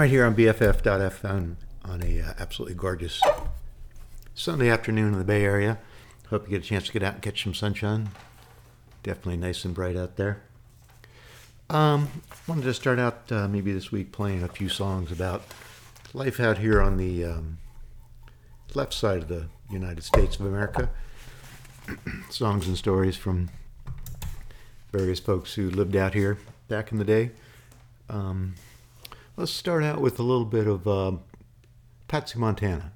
Right here on BFF.FM on a uh, absolutely gorgeous Sunday afternoon in the Bay Area. Hope you get a chance to get out and catch some sunshine. Definitely nice and bright out there. Um, wanted to start out uh, maybe this week playing a few songs about life out here on the um, left side of the United States of America. songs and stories from various folks who lived out here back in the day. Um, let's start out with a little bit of uh, Patsy Montana.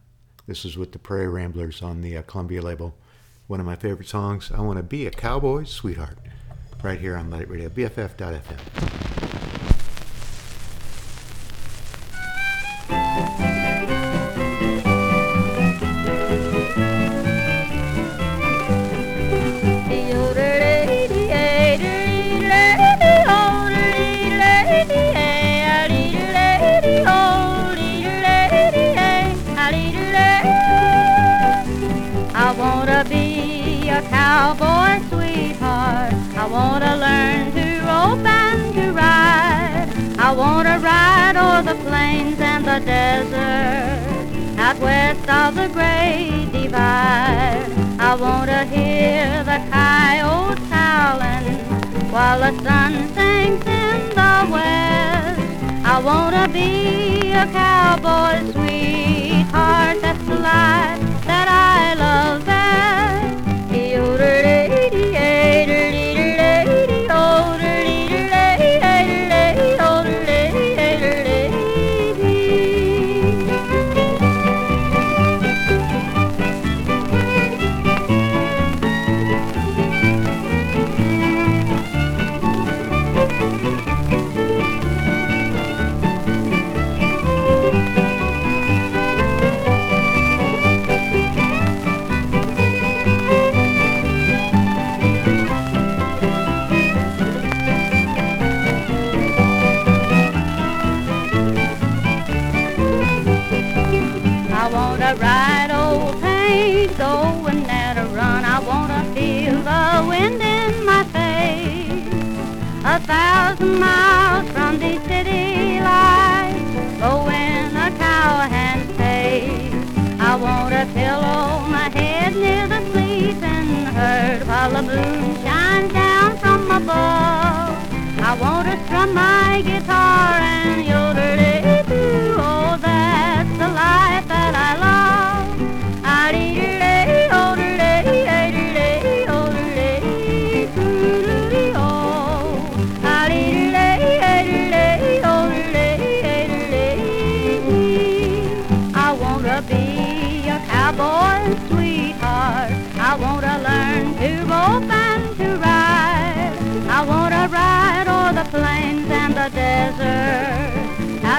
This is with the Prairie Ramblers on the uh, Columbia label. One of my favorite songs. I want to be a cowboy's sweetheart. Right here on Luddite Radio, BFF.FM. the great divide. I wanna hear the coyotes howling while the sun sinks in the west. I wanna be a cowboy sweetheart. That's the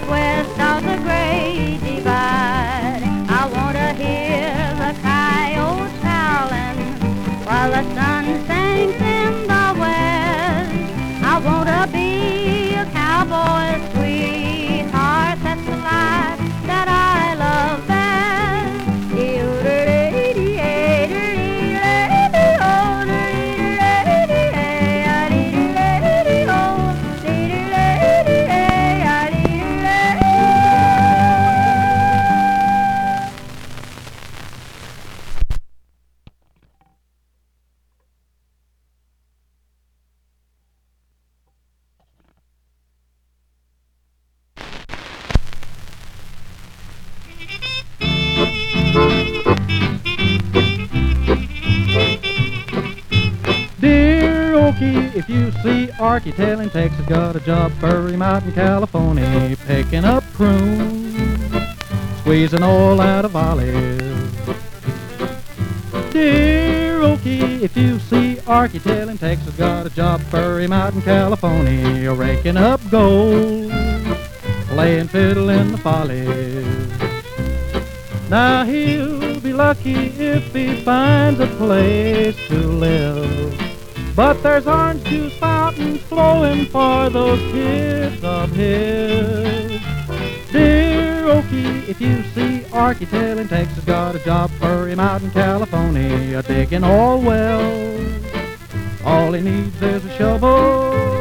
desert Okie, if you see Arky telling Texas got a job for him out in California, picking up prunes, squeezing oil out of olives. Dear Okie, if you see Arky telling Texas got a job for him out in California, raking up gold, playing fiddle in the follies. Now he'll be lucky if he finds a place to live. But there's orange juice fountains flowing for those kids of his. Dear Okie, if you see Arky telling Texas got a job for him out in California, digging oil wells. All he needs is a shovel.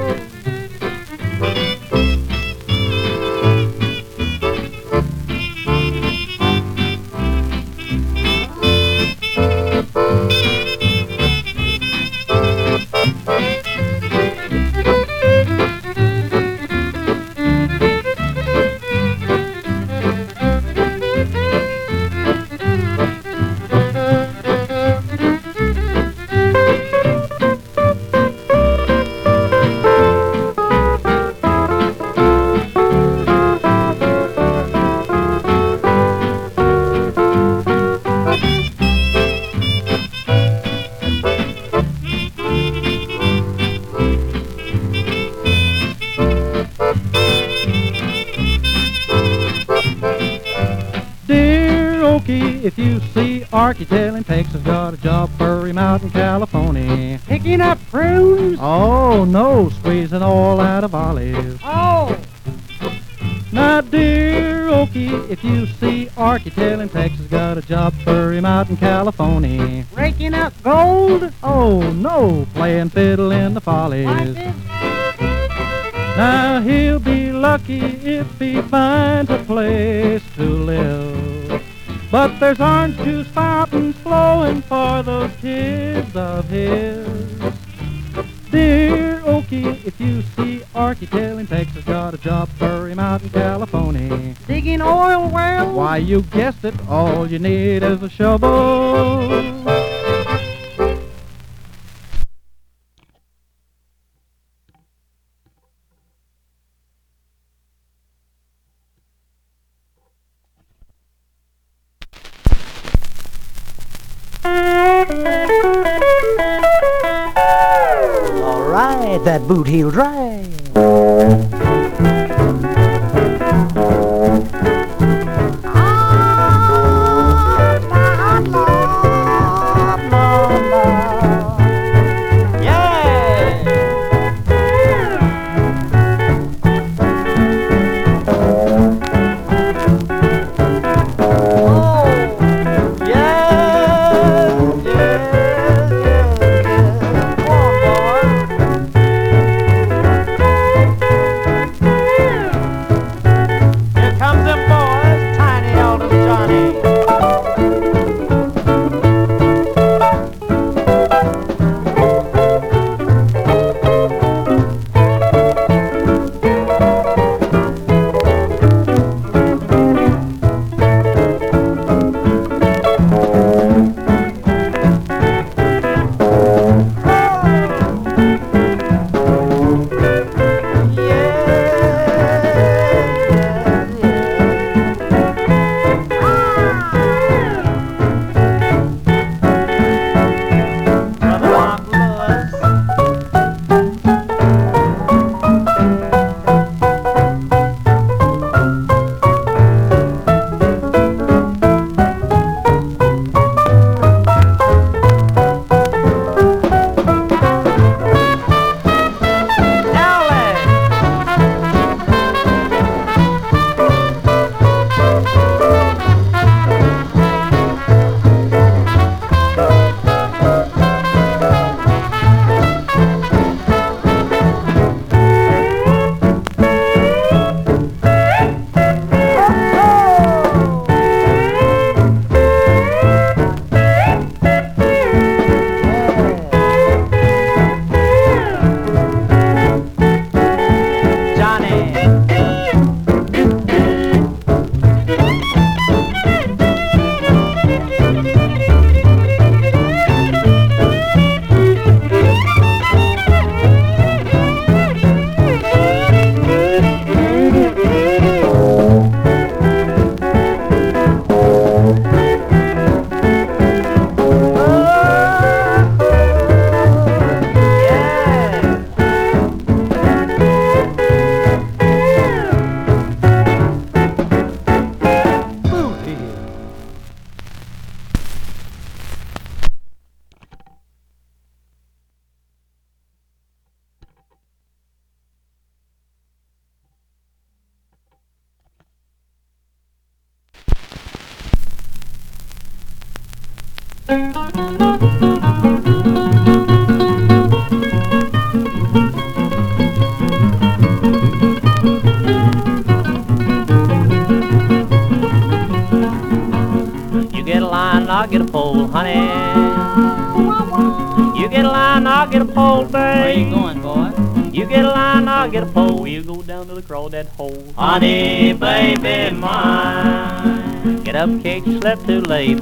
Olives. Oh, Now, dear Okie, if you see Arky telling Texas got a job for him out in California. raking up gold? Oh no, playing fiddle in the follies. Now he'll be lucky if he finds a place to live. But there's orange juice Why, you guessed it, all you need is a shovel.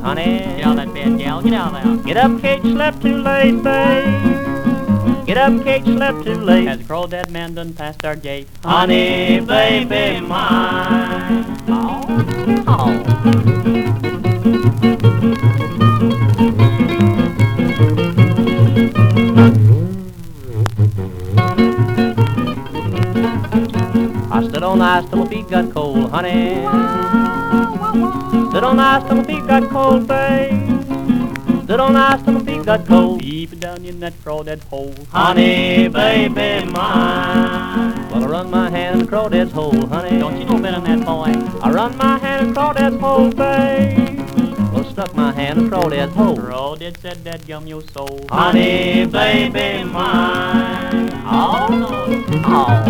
Honey. Get out of that bed, gal. Get out of there. Get up, Kate, slept too late, babe. Get up, Kate, slept too late. Has the dead man done passed our gate? Honey, baby mine. Oh, oh. I stood on ice till my feet got cold, honey. Stood on ice till my feet got cold, babe. Stood on ice till my feet got cold. Deep down in that crawdad hole, honey, baby mine. Well, I run my hand in the crawdad's hole, honey. Don't you know better than that, boy? I run my hand in the crawdad's hole, babe. Well, stuck my hand in the crawdad's hole. Crawdad said that gum your soul. Honey, baby mine. Oh, no. Oh.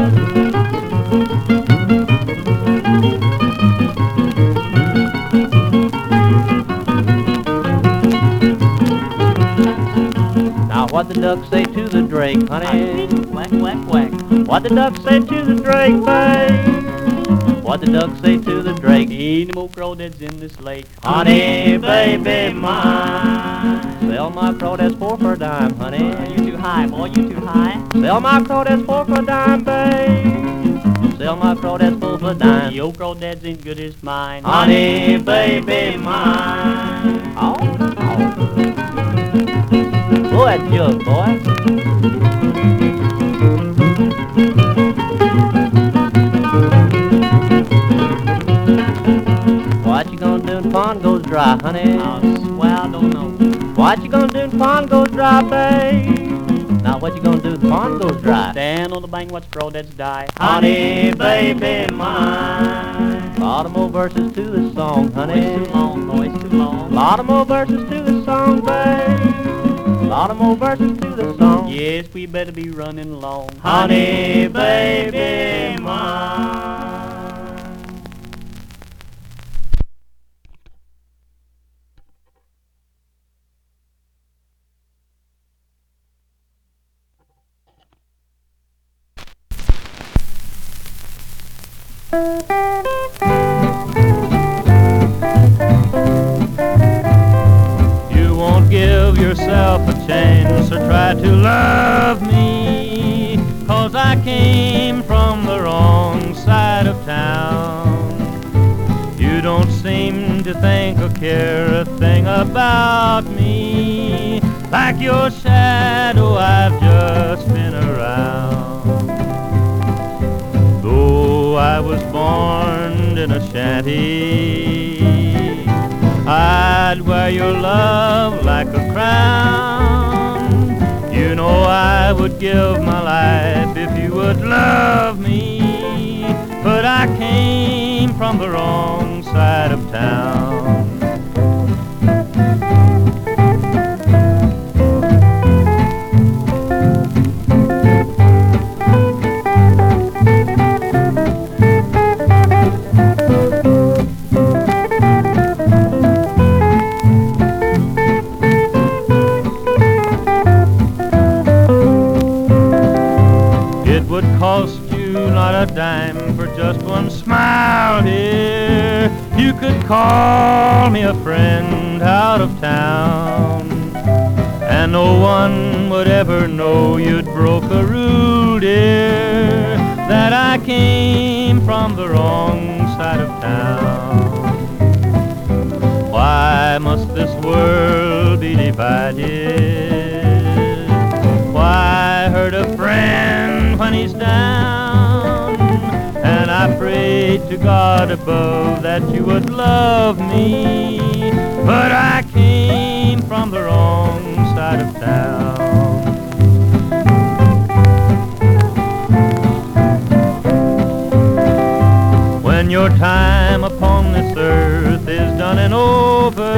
What the duck say to the drake, honey? Whack, whack, whack. What the duck say to the drake, babe? What the duck say to the drake? Ain't no more crawdads in this lake. Honey, baby mine. Sell my crawdads four for a dime, honey. You too high, boy. You too high. Sell my crawdads four for a dime, babe. Sell my crawdads four for a dime. Your crawdads ain't good as mine. Honey, baby mine. Oh, oh. Jug, boy. What you gonna do when the pond goes dry, honey? Oh, I swear I don't know. What you gonna do when the pond goes dry, babe? Now what you gonna do when the pond goes dry? Stand on the bank, watch crawdads die. Honey, baby mine. Lot of more verses to the song, honey. it's too long, boy. It's too long. Lot of more verses to the song, babe. Lot of more verses to the song. Yes, we better be running along. Honey, baby mine. You won't give yourself a chance or try to love me, cause I came from the wrong side of town. You don't seem to think or care a thing about me, like your shadow I've just been around. Though I was born in a shanty, I'd wear your love like a crown. You know I would give my life if you would love me, but I came from the wrong side of town. A dime for just one smile here. You could call me a friend out of town. And no one would ever know you'd broke a rule, dear. That I came from the wrong side of town. Why must this world be divided? Why hurt a friend when he's down? And I prayed to God above that you would love me, but I came from the wrong side of town. When your time upon this earth is done and over,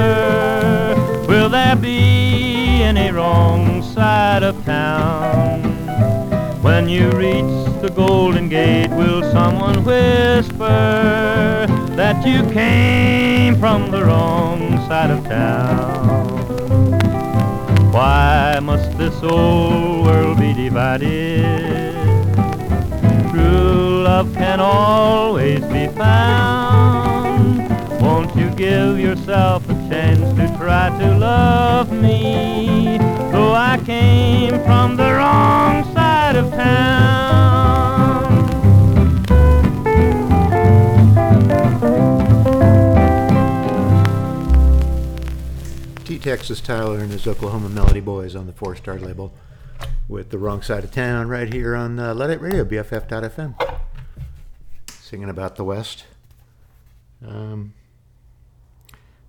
will there be any wrong side of town. When you reach Golden Gate, will someone whisper that you came from the wrong side of town? Why must this old world be divided? True love can always be found. Won't you give yourself a chance to try to love me? Though I came from the Texas Tyler and his Oklahoma Melody Boys on the Four Star label with the wrong side of town right here on uh, Luddite Radio, BFF.FM. Singing about the West. Um,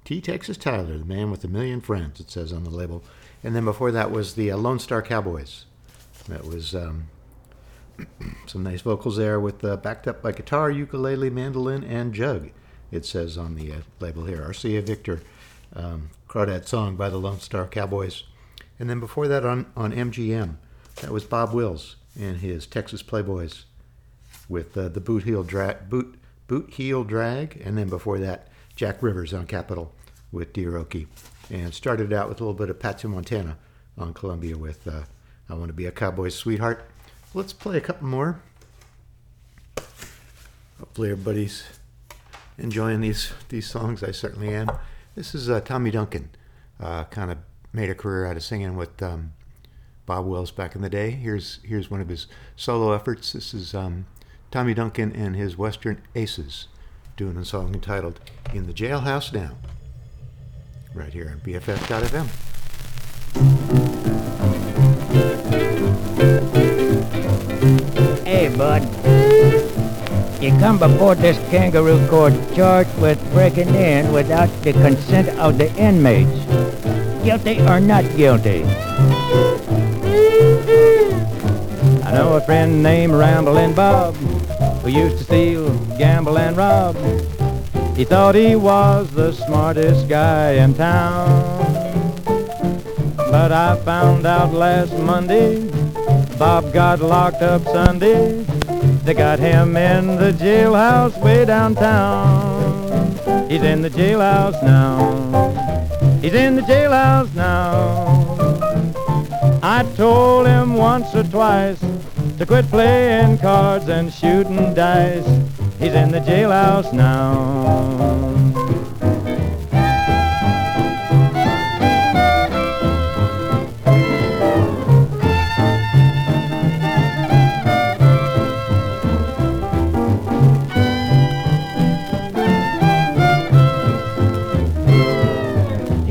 T. Texas Tyler, the man with a million friends, it says on the label. And then before that was the uh, Lone Star Cowboys. That was um, some nice vocals there with uh, backed up by guitar, ukulele, mandolin, and jug. It says on the uh, label here. RCA Victor, um, Crawdad song by the Lone Star Cowboys. And then before that on, on MGM, that was Bob Wills and his Texas Playboys with uh, the Boot Heel Drag, Boot Boot Heel Drag, and then before that, Jack Rivers on Capitol with Dear and started out with a little bit of Patsy Montana on Columbia with uh, I Want to Be a Cowboy's Sweetheart. Let's play a couple more. Hopefully everybody's enjoying these these songs. I certainly am. This is uh, Tommy Duncan. Uh, kind of made a career out of singing with um, Bob Wills back in the day. Here's here's one of his solo efforts. This is um, Tommy Duncan and his Western Aces doing a song entitled "In the Jailhouse Now." Right here on BFF.fm. Hey, bud. You come before this kangaroo court charged with breaking in without the consent of the inmates. Guilty or not guilty? I know a friend named Ramblin' Bob who used to steal, gamble, and rob. He thought he was the smartest guy in town. But I found out last Monday Bob got locked up Sunday. They got him in the jailhouse way downtown. He's in the jailhouse now. He's in the jailhouse now. I told him once or twice to quit playing cards and shooting dice. He's in the jailhouse now.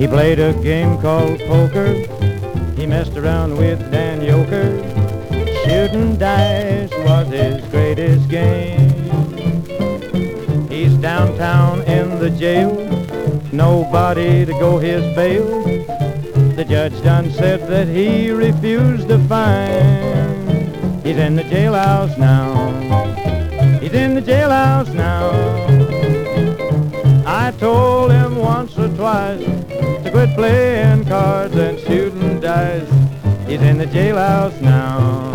He played a game called poker. He messed around with Dan Yoker. Shooting dice was his greatest game. He's downtown in the jail. Nobody to go his bail. The judge done said that he refused the fine. He's in the jailhouse now. He's in the jailhouse now. I told him once or twice quit playing cards and shooting dice. He's in the jailhouse now.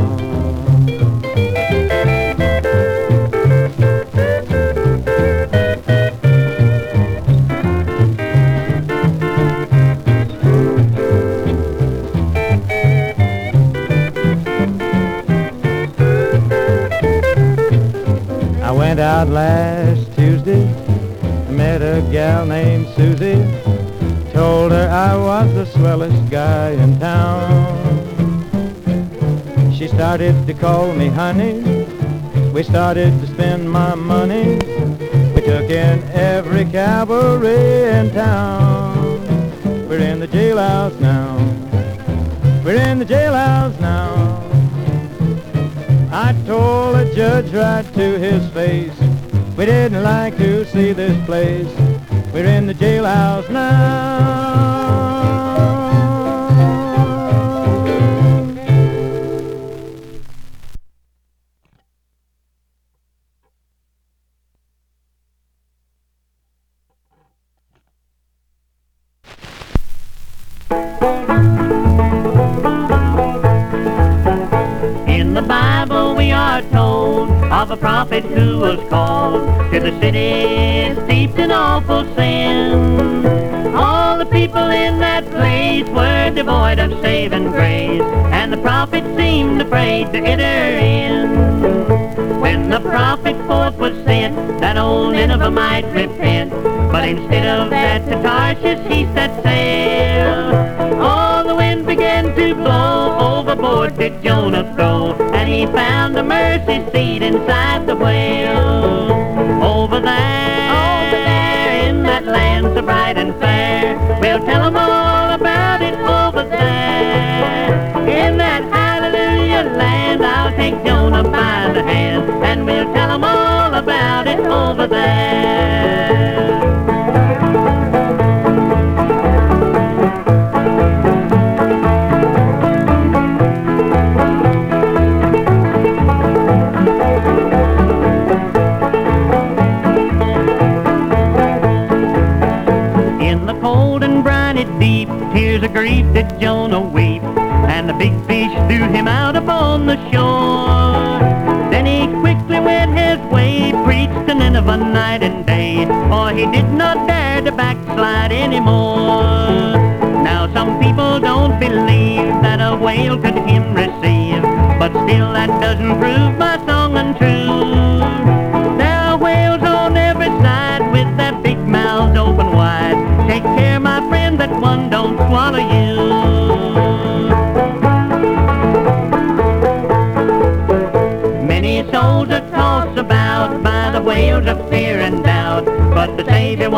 I went out last Tuesday, met a gal named Susie. Told her I was the swellest guy in town. She started to call me honey. We started to spend my money. We took in every cabaret in town. We're in the jailhouse now. We're in the jailhouse now. I told the judge right to his face, we didn't like to see this place. We're in the jailhouse now. Devoid of saving grace, and the prophet seemed afraid to enter in. When the prophet forth was sent, that old Nineveh might repent, but instead of that to Tarshish he set sail. All the wind began to blow, overboard did Jonah throw, and he found a mercy seat inside the whale. Over there, over there, in that land so bright and fair, we'll tell all about threw him out upon the shore. Then he quickly went his way, preached to Nineveh night and day, for he did not dare to backslide anymore. Now some people don't believe that a whale could him receive, but still that doesn't prove my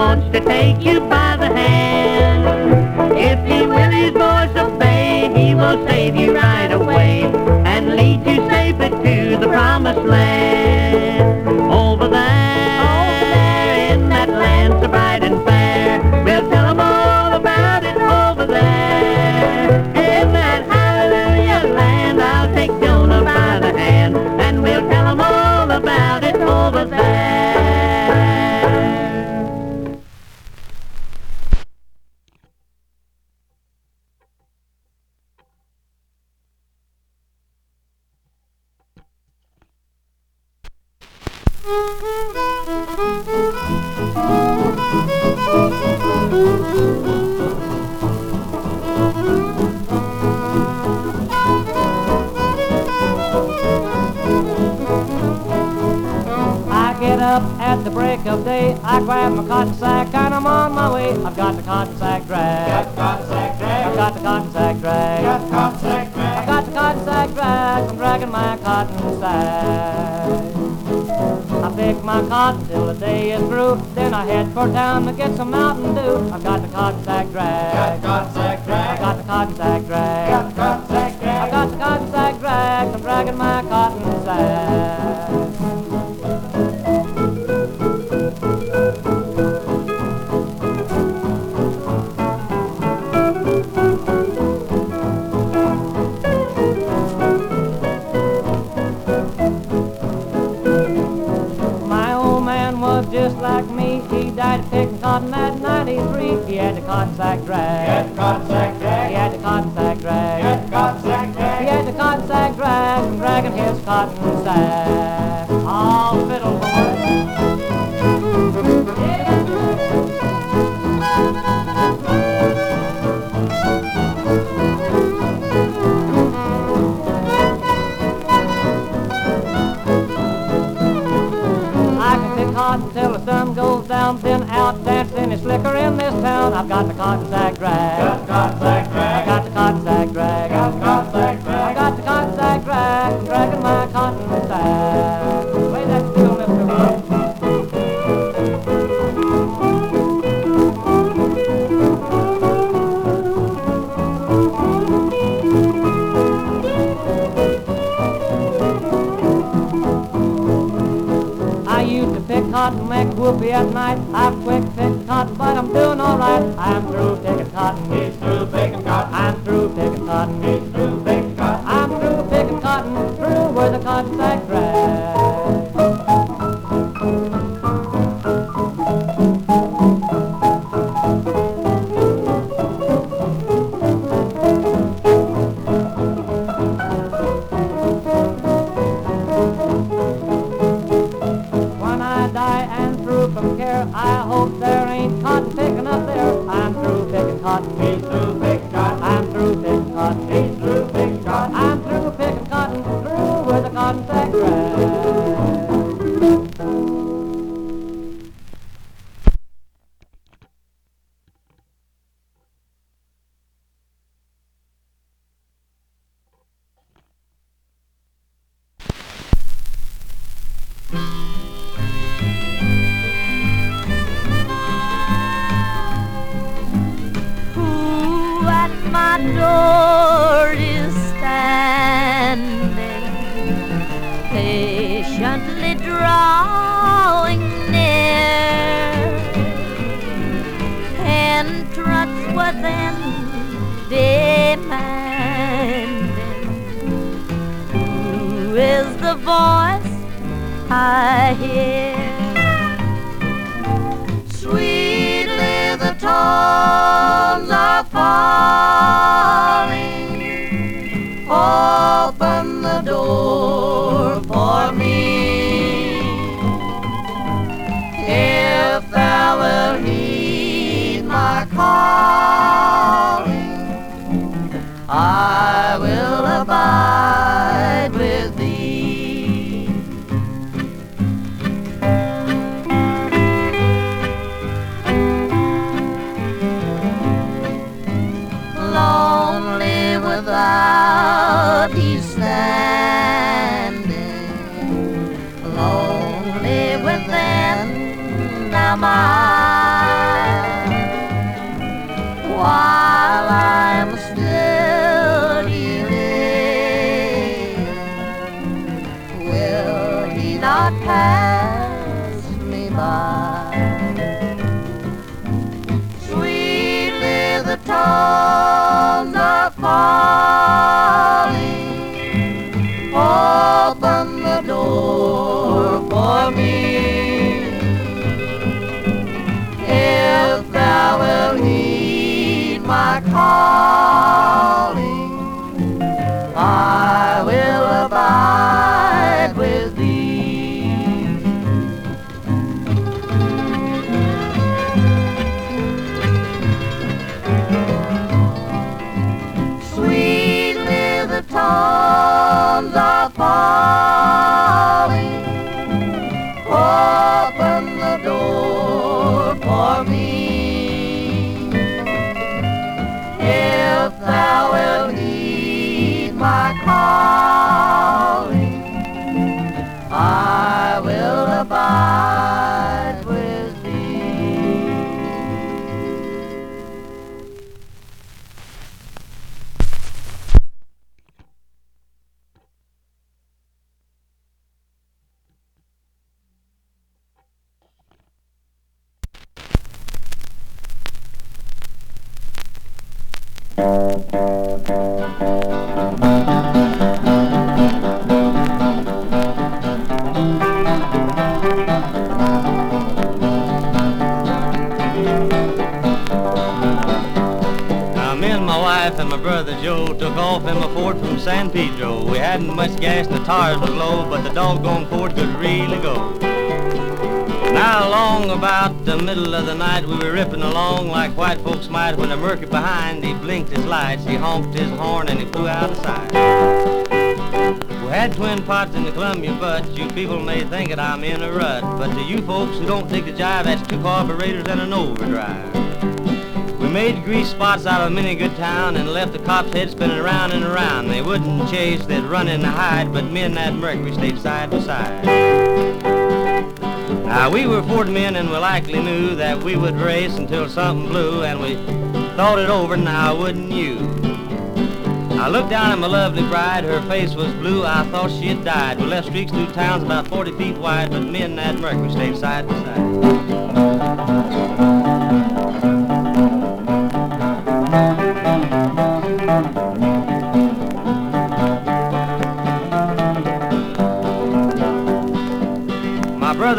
wants to take you by the hand. If he will his voice obey, he will save you right away and lead you safely to the promised land. Drag. I'm dragging my cotton sack. I pick my cotton till the day is through. Then I head for town to get some Mountain Dew. I've got the cotton sack drag. cotton sack drag, I've got the cotton sack drag. I've got the cotton sack drag. I'm dragging my cotton sack. 23, he had a Cossack drag. He had a Cossack drag. He had a Cossack drag. He had a Cossack drag. Drag, and dragging his cotton sack. All fiddle boy. Yeah. cotton till the sun goes down, then out is slicker in this town. I've got the cotton sack drag. I've got the cotton sack drag. I've got the cotton sack drag. I'm dragging my cotton sack. Whoopee at night. I've quick picked cotton, but I'm doing all right. I'm through picking cotton. He's through picking cotton. I'm through picking cotton. He's through picking cotton. I'm through picking cotton. Through where the cotton sack drag. Standing, lonely within am I. While I am still healing, will he not pass me by? Sweetly the tones are falling. Open the door for me. If thou wilt heed my calling, I will abide with thee. The tones falling. Brother Joe took off in my Ford from San Pedro. We hadn't much gas the tires was low, but the doggone Ford could really go. Now, along about the middle of the night, we were ripping along like white folks might when a murky behind. He blinked his lights, he honked his horn, and he flew out of sight. We had twin pots in the Columbia but You people may think that I'm in a rut, but to you folks who don't dig the jive, that's two carburetors and an overdrive. Made grease spots out of many good town and left the cops' head spinning around and around. They wouldn't chase, they'd run the hide, but me and that Mercury stayed side by side. Now we were Ford men and we likely knew that we would race until something blew and we thought it over, now wouldn't you? I looked down at my lovely bride, her face was blue, I thought she had died. We left streaks through towns about 40 feet wide, but me and that Mercury stayed side by side.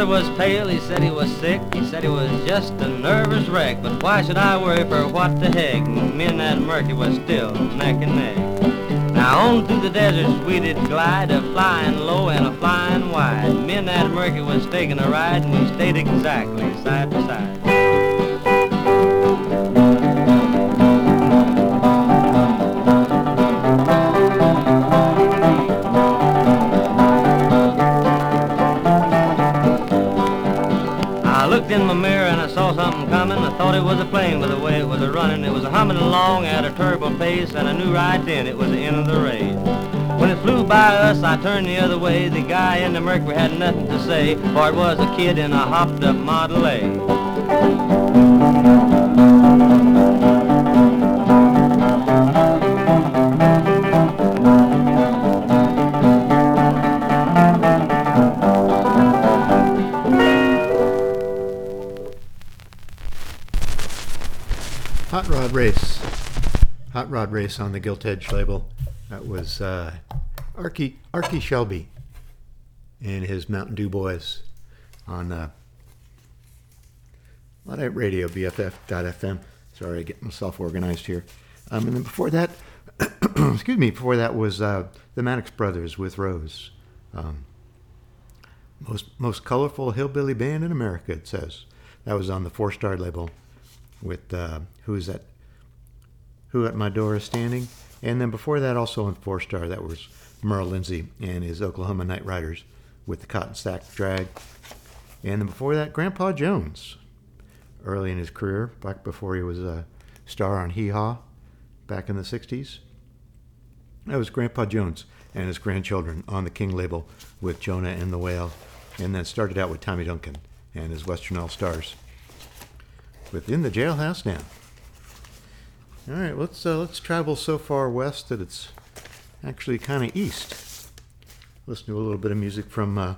Brother was pale, he said he was sick, he said he was just a nervous wreck, but why should I worry for what the heck? Me and that Murky was still neck and neck. Now on through the deserts we did glide, a flying low and a flying wide. Me and that Murky was taking a ride, and we stayed exactly side by side. Thought it was a plane with the way it was a running. It was a humming along at a turbo pace, and I knew right then it was the end of the race. When it flew by us, I turned the other way. The guy in the Mercury had nothing to say, for it was a kid in a hopped up Model A. Hot Rod Race on the Gilt Edge label. That was uh, Arkie, Arkie Shibley and his Mountain Dew Boys on uh, Luddite Radio, BFF.FM. Sorry, I get myself organized here. Um, and then before that, excuse me, before that was uh, the Maddox Brothers with Rose. Um, most most colorful hillbilly band in America, it says. That was on the Four Star label with uh, who's that? Who at my door is standing? And then before that, also on Four Star, that was Merl Lindsay and his Oklahoma Night Riders with the Cotton Sack Drag. And then before that, Grandpa Jones, early in his career, back before he was a star on Hee Haw, back in the '60s. That was Grandpa Jones and his grandchildren on the King label with Jonah and the Whale, and then started out with Tommy Duncan and his Western All Stars within the jailhouse now. All right, let's uh, let's travel so far west that it's actually kind of east. Listen to a little bit of music from uh,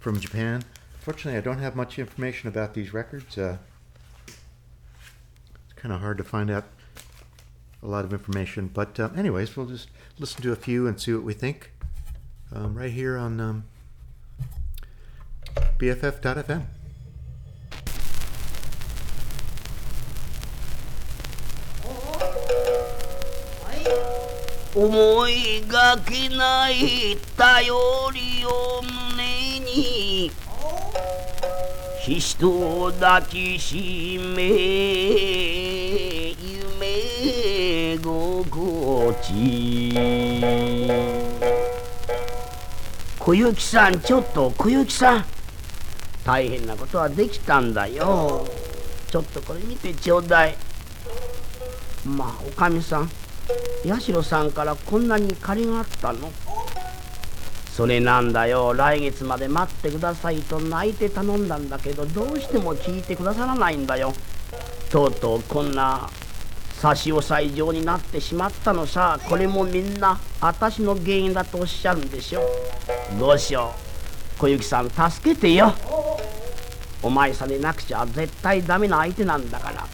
from Japan. Fortunately, I don't have much information about these records. Uh, it's kind of hard to find out a lot of information, but uh, anyways, we'll just listen to a few and see what we think. Um, right here on um, BFF.fm. 思いがけない頼りを胸に人を抱きしめ夢心地小雪さんちょっと小雪さん大変なことはできたんだよ。ちょっとこれ見てちょうだい。まあおかみさん。八代さんからこんなに借りがあったの？それなんだよ。来月まで待ってくださいと泣いて頼んだんだけどどうしても聞いてくださらないんだよ。とうとうこんな差し押さえ状になってしまったのさ。これもみんな私の原因だとおっしゃるんでしょどうしよう。小雪さん助けてよ。お前さんでなくちゃ絶対ダメな相手なんだから。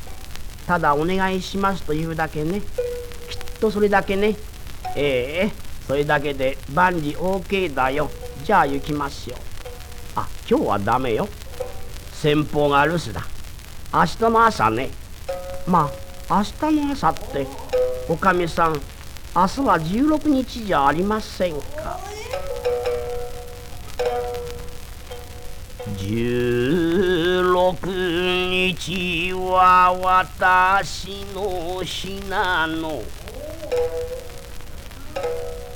ただお願いしますというだけね。とそれだけね。ええそれだけで万事 OK だよ。じゃあ行きましょうあ今日はダメよ。先方が留守だ。明日の朝ね。まあ明日の朝っておかみさん明日は16日じゃありませんか。16日は私の日なの。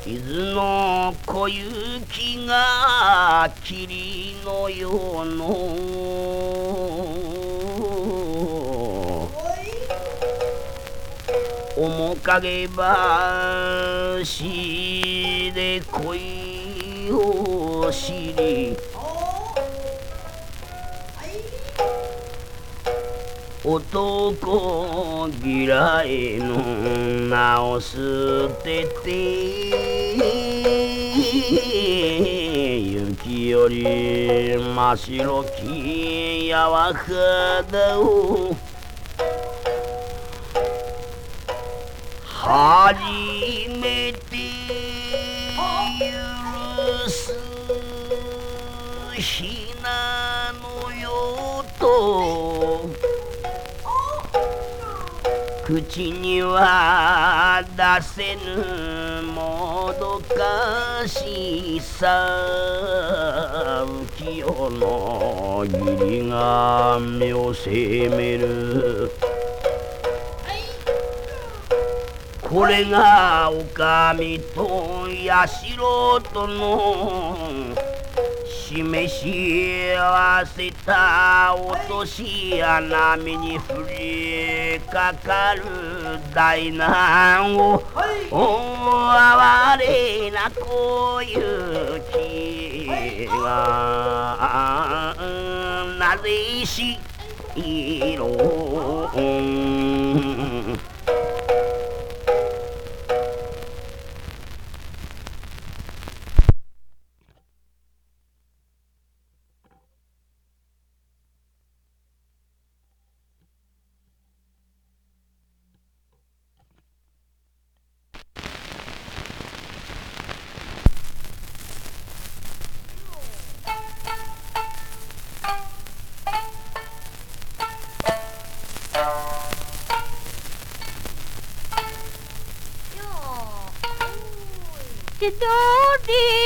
伊豆の小雪が霧のようの。面影橋で恋を知り。男嫌いの名を捨てて雪より真白きやわ肌を初めて許す日なのよと。口には出せぬもどかしさ浮世の義理が目を責める。これがおかみと社とのしめ幸せた落とし穴目に降りかかる大難をお哀れな小雪がなぜしろ鳥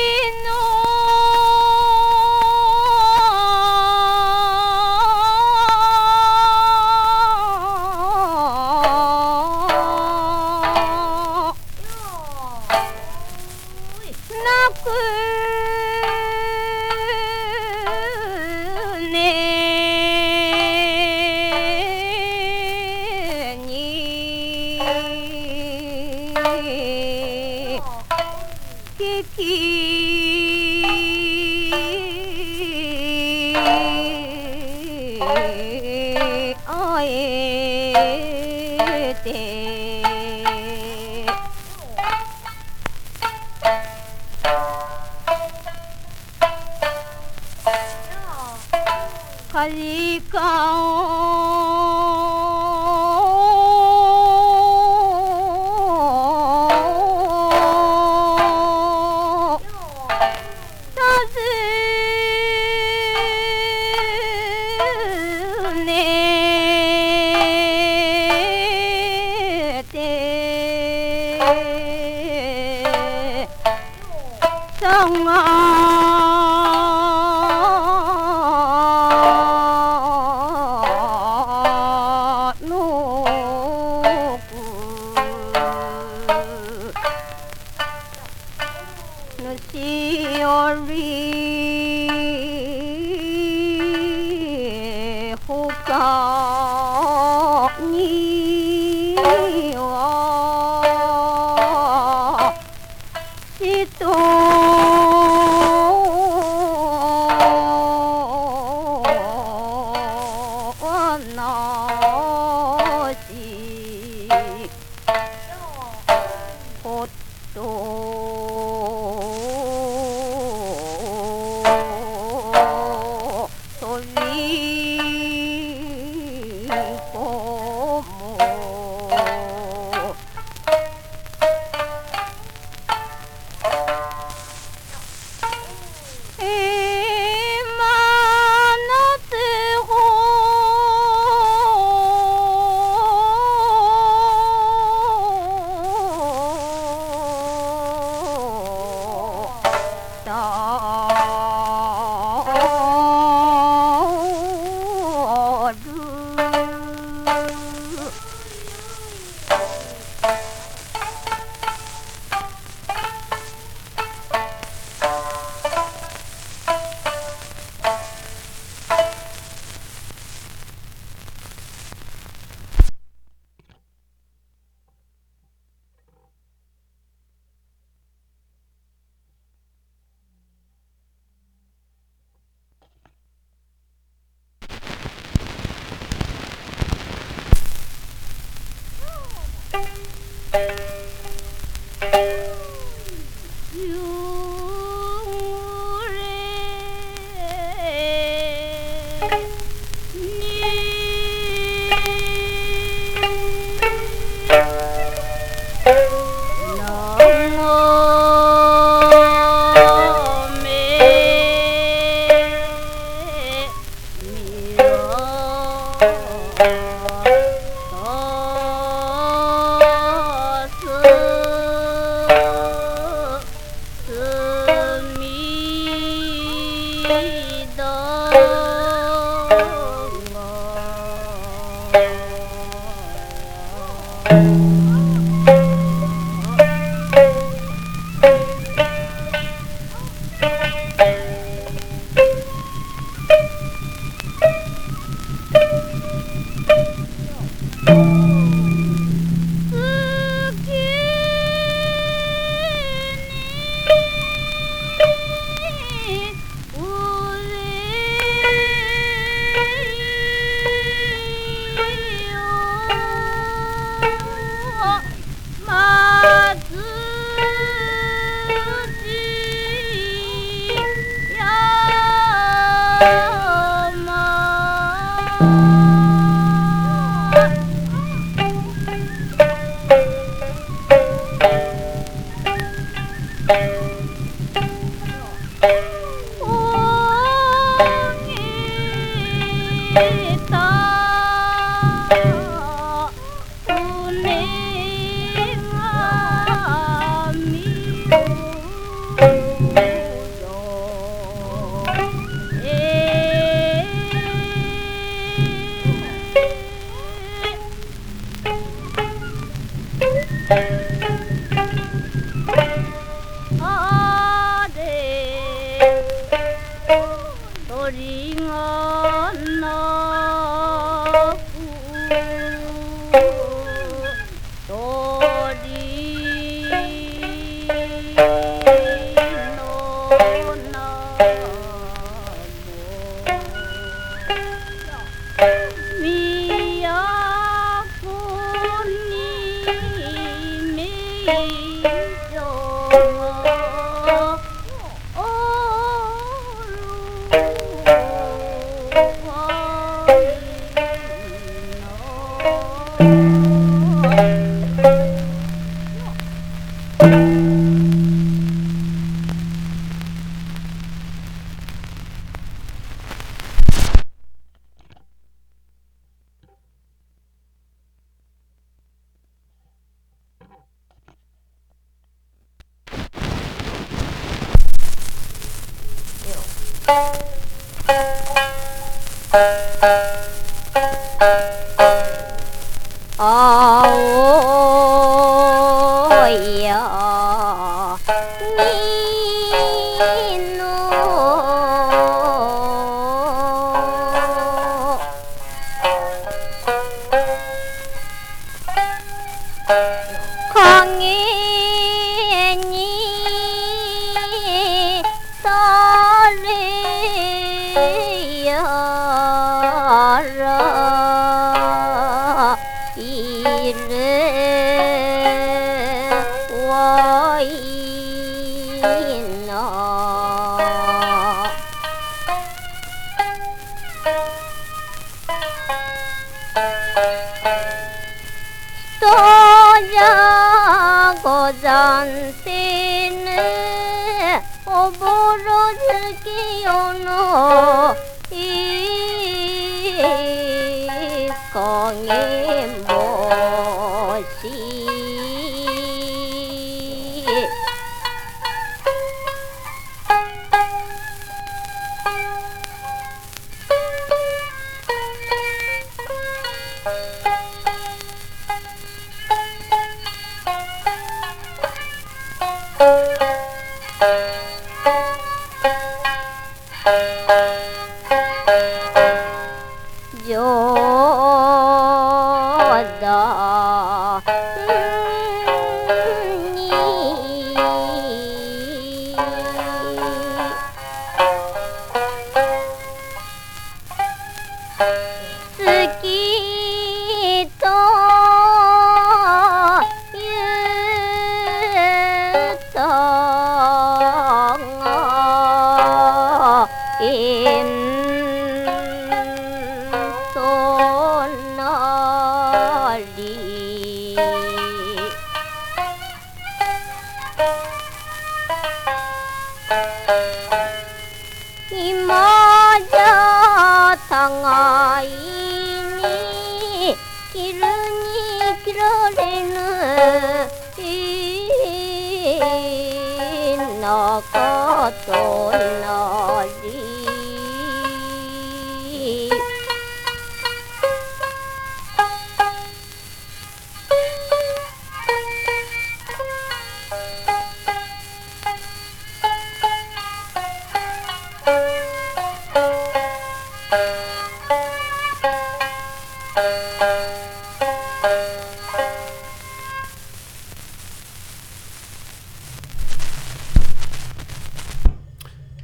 人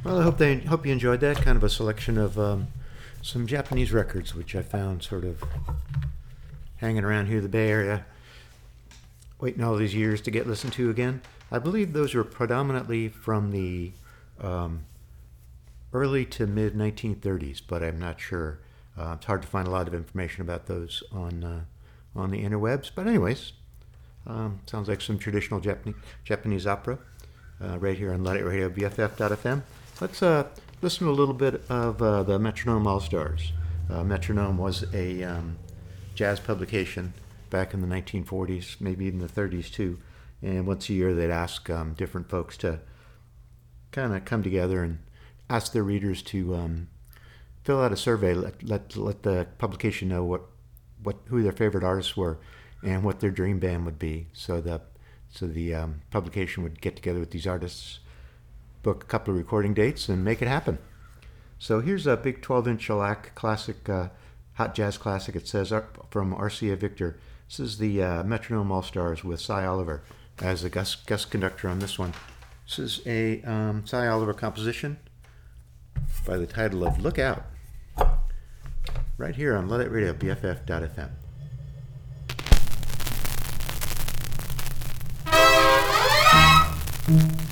Well, I hope they hope you enjoyed that kind of a selection of um, some Japanese records, which I found sort of hanging around here, the Bay Area, waiting all these years to get listened to again. I believe those were predominantly from the um, early to mid 1930s, but I'm not sure. Uh, it's hard to find a lot of information about those on uh, on the interwebs. But anyways, um, sounds like some traditional Japanese Japanese opera uh, right here on Luddite Radio BFF.fm. Let's uh, listen to a little bit of uh, the Metronome All Stars. Uh, Metronome was a um, jazz publication back in the 1940s, maybe even the 30s too. And once a year, they'd ask um, different folks to kind of come together and ask their readers to um, fill out a survey, let, let, let the publication know what, what who their favorite artists were and what their dream band would be. So the so the um, publication would get together with these artists, book a couple of recording dates and make it happen. So here's a big 12 inch shellac classic, uh, hot jazz classic. It says uh, from RCA Victor. This is the uh, Metronome All Stars with Sy Oliver as the guest, guest conductor on this one. This is a um, Sy Oliver composition by the title of Look Out, right here on Luddite Radio, BFF.FM. Mm-hmm.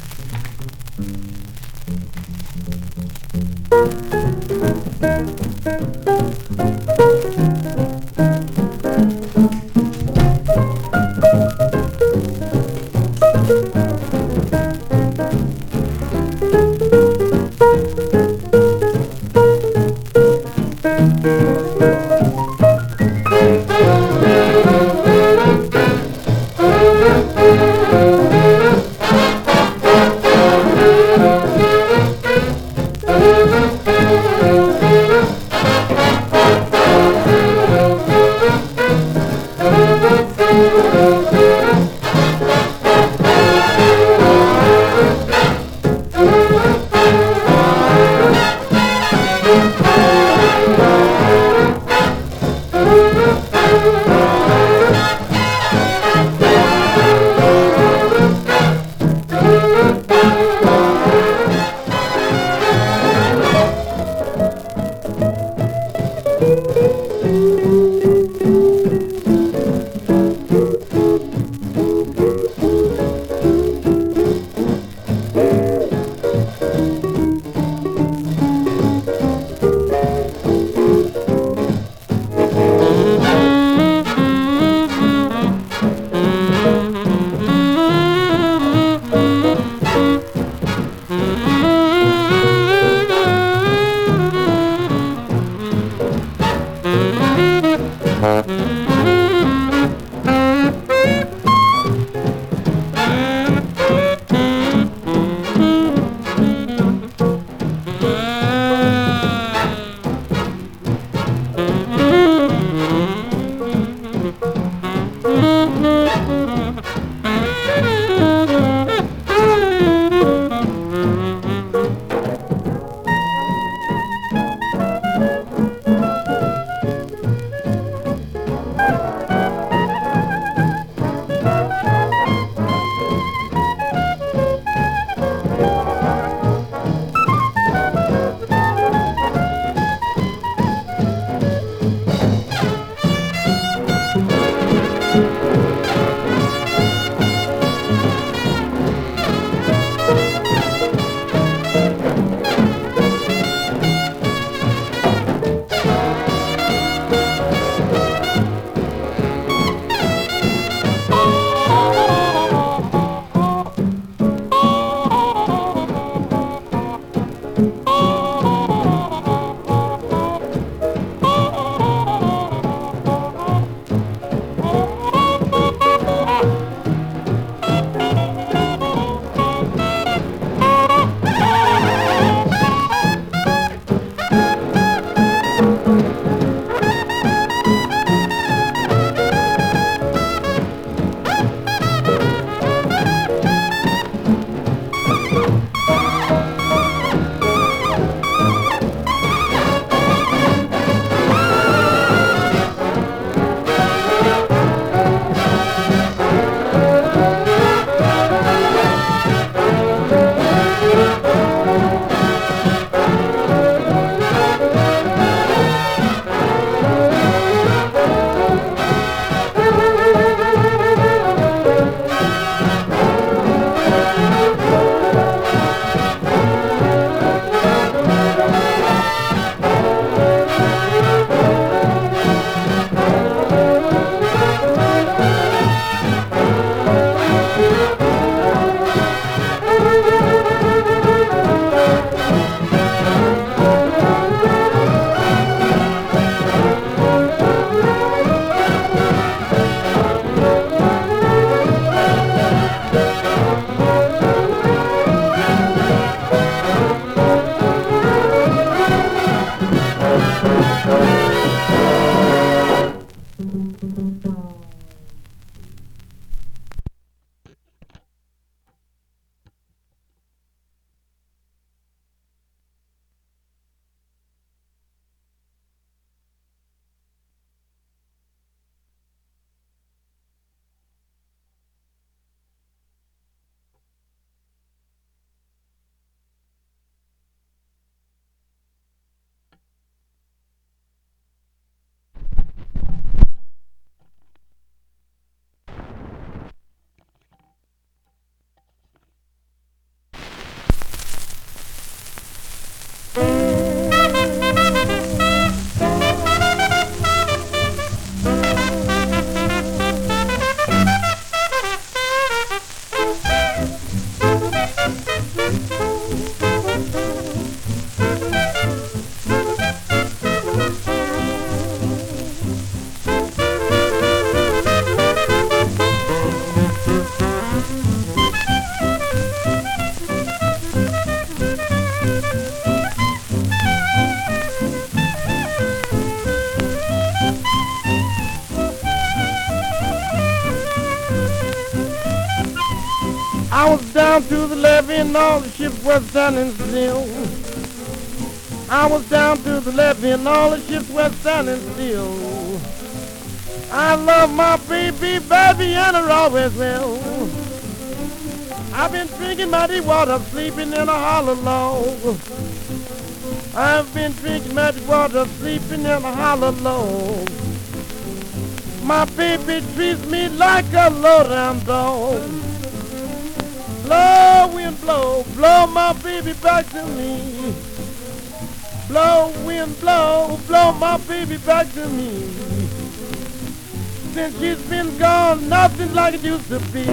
levee and all the ships were standing still. I was down to the levee and all the ships were standing still. I love my baby, baby, and her always will. I've been drinking muddy water, sleeping in a hollow log. I've been drinking muddy water, sleeping in a hollow log. My baby treats me like a low-down dog. Blow, wind, blow, blow my baby back to me. Blow, wind, blow, blow my baby back to me. Since she's been gone, nothing like it used to be.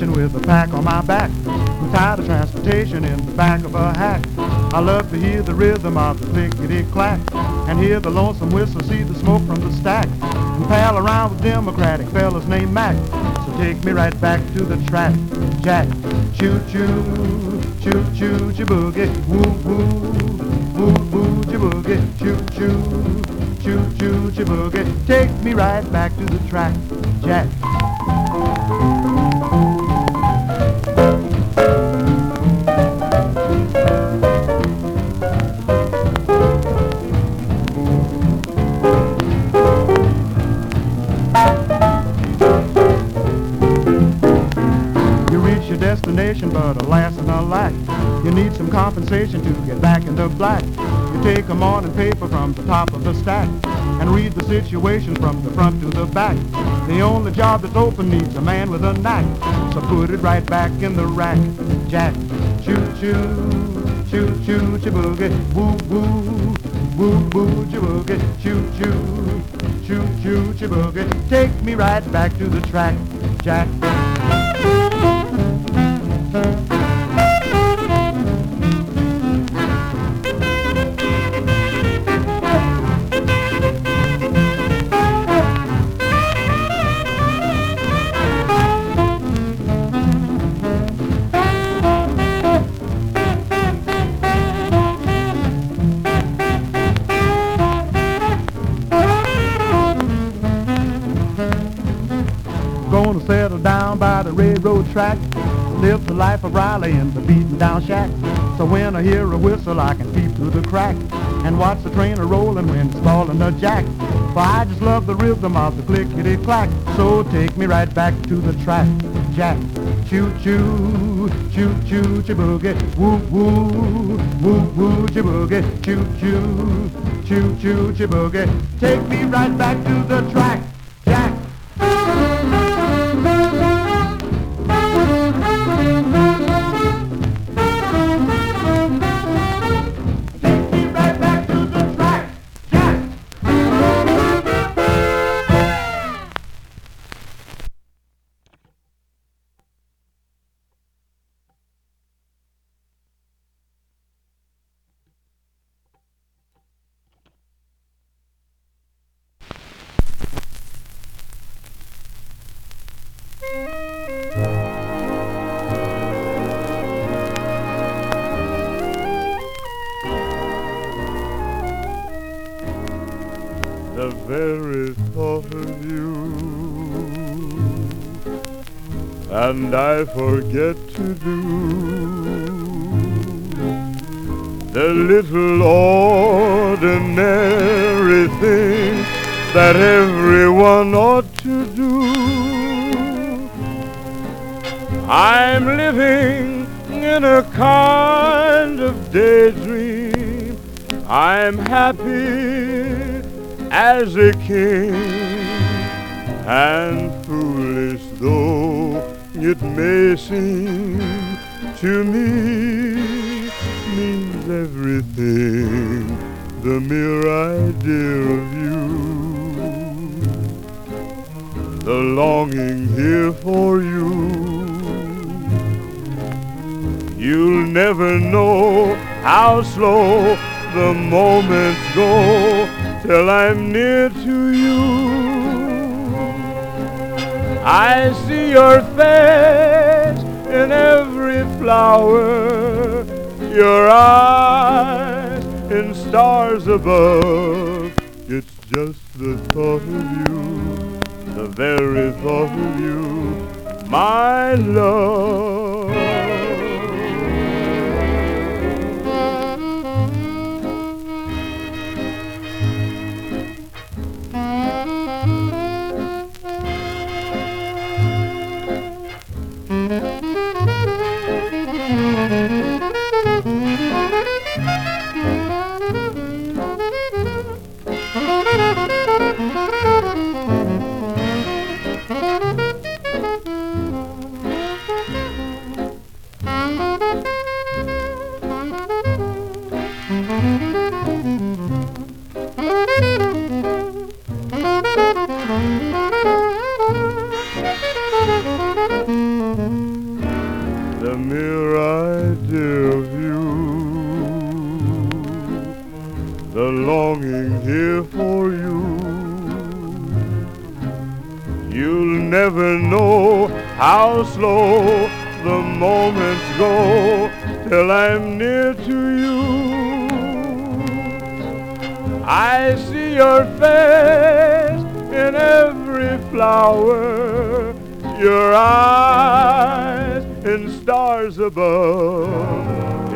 With a pack on my back. I'm tired of transportation in the back of a hack. I love to hear the rhythm of the clickety-clack and hear the lonesome whistle, see the smoke from the stack and pal around with democratic fellas named Mac. So take me right back to the track, Jack. Choo-choo, choo-choo, choo-boogie, woo-woo, woo-woo, choo-boogie, choo-choo, choo-choo, choo-boogie. Take me right back to the track, Jack. From the top of the stack and read the situation from the front to the back. The only job that's open needs a man with a knack, so put it right back in the rack, Jack. Choo choo, choo choo, chiboogie, woo woo, woo woo, chiboogie, choo choo, choo choo, chiboogie. Take me right back to the track, Jack. Track. Live the life of Riley in the beaten down shack. So when I hear a whistle, I can peep through the crack and watch the train a rolling when it's falling a jack. For I just love the rhythm of the clickety clack. So take me right back to the track, Jack. Choo choo, choo choo, chiboogie, woo woo, woo woo, chiboogie, choo choo, choo choo, chiboogie. Take me right back to the track, And I forget to do the little ordinary thing that everyone ought to do. I'm living in a kind of daydream. I'm happy as a king, and foolish though it may seem to me, means everything. The mere idea of you, the longing here for you. You'll never know how slow the moments go till I'm near to you. I see your face in every flower, your eyes in stars above. It's just the thought of you, the very thought of you, my love. How slow the moments go till I'm near to you. I see your face in every flower, your eyes in stars above.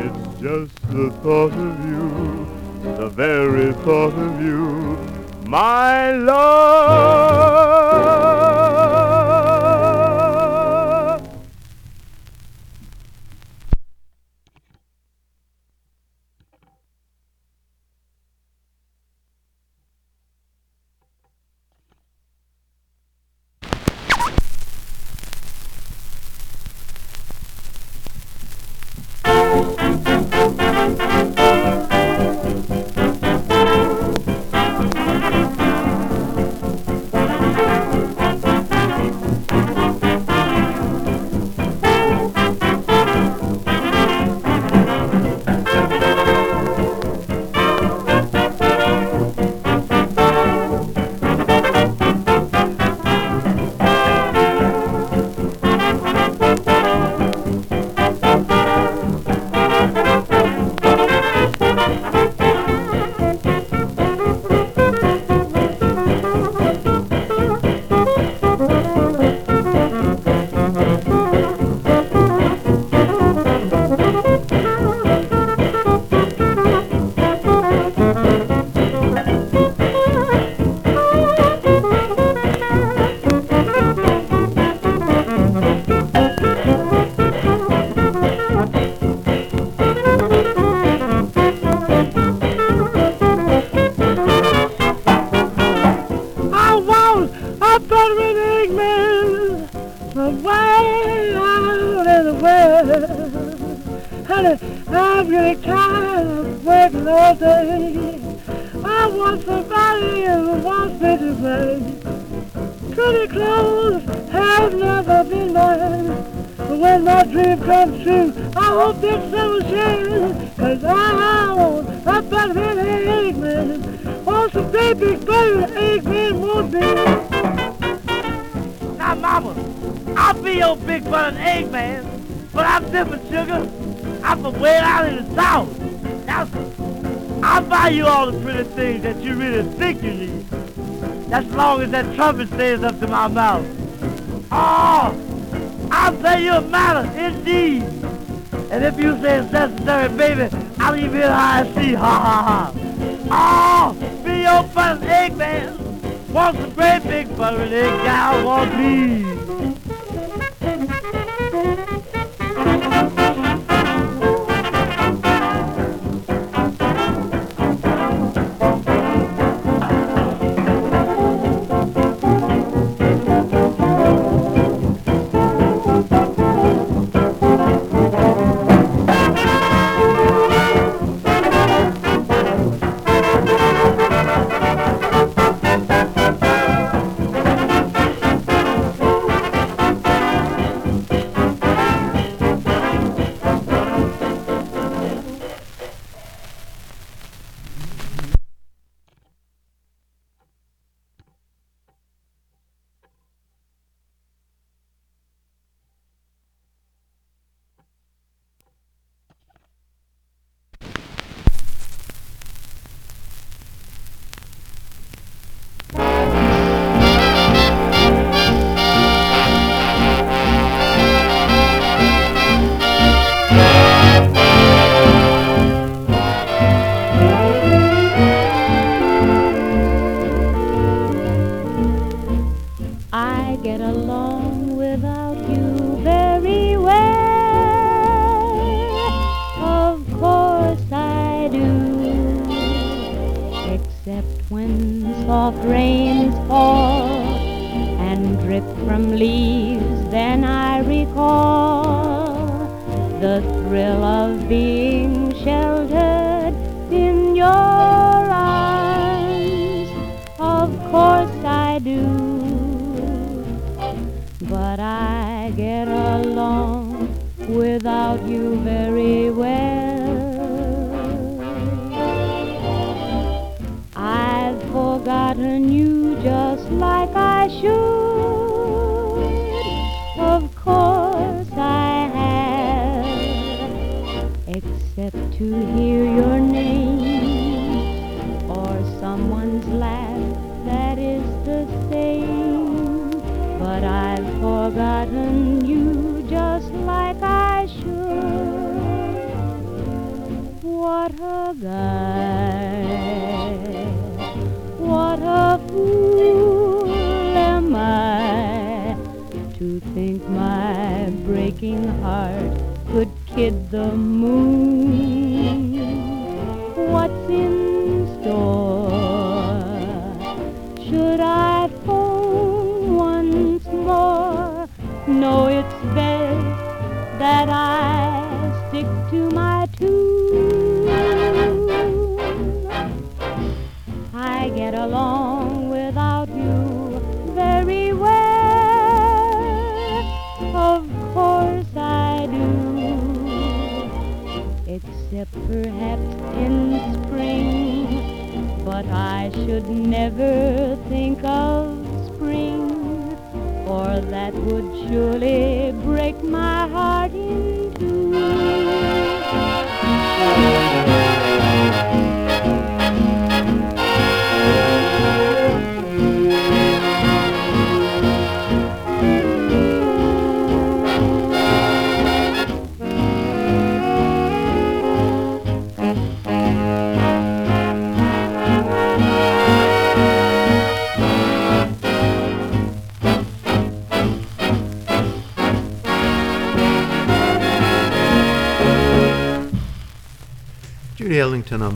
It's just the thought of you, the very thought of you, my love. That trumpet stays up to my mouth. Oh, I'll pay you a matter, indeed. And if you say it's necessary, baby, I'll leave here high and see. Ha ha ha. Oh, be your butter egg man. Want some great big butter egg gal, want please.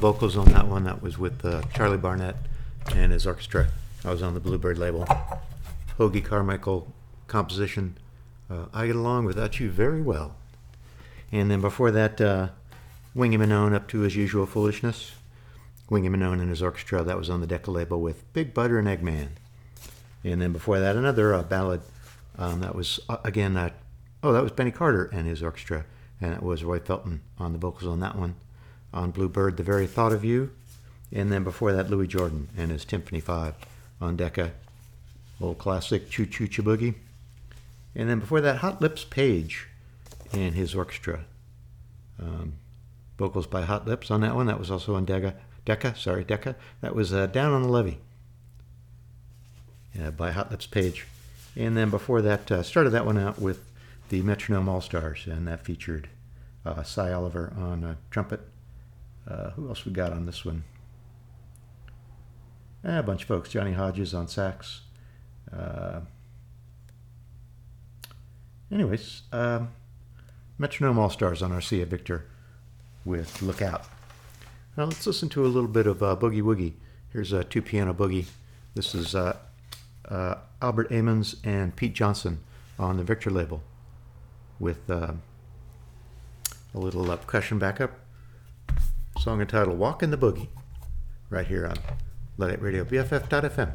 Vocals on that one. That was with uh, Charlie Barnet and his orchestra. I was on the Bluebird label. Hoagy Carmichael composition. Uh, I get along without you very well. And then before that, uh, Wingy Manone up to his usual foolishness. Wingy Manone and his orchestra. That was on the Decca label with Big Butter and Eggman. And then before that, another uh, ballad. Um, that was uh, again. Oh, that was Benny Carter and his orchestra, and it was Roy Felton on the vocals on that one. On Bluebird, The Very Thought of You, and then before that, Louis Jordan and his Tympany Five on Decca. Old classic Choo Choo Boogie. And then before that, Hot Lips Page and his orchestra. Um, vocals by Hot Lips on that one. That was also on Decca. Decca, sorry, Decca. That was uh, Down on the Levee. uh, by Hot Lips Page. And then before that, uh, started that one out with the Metronome All Stars, and that featured uh, Sy Oliver on uh, trumpet. Uh, who else we got on this one? Eh, a bunch of folks. Johnny Hodges on sax. Uh, anyways, um, Metronome All Stars on RCA Victor with Look Out. Now let's listen to a little bit of uh, Boogie Woogie. Here's a two piano boogie. This is uh, uh, Albert Ammons and Pete Johnson on the Victor label with uh, a little uh, percussion backup. Song entitled Walk in the Boogie right here on Luddite Radio, BFF.fm.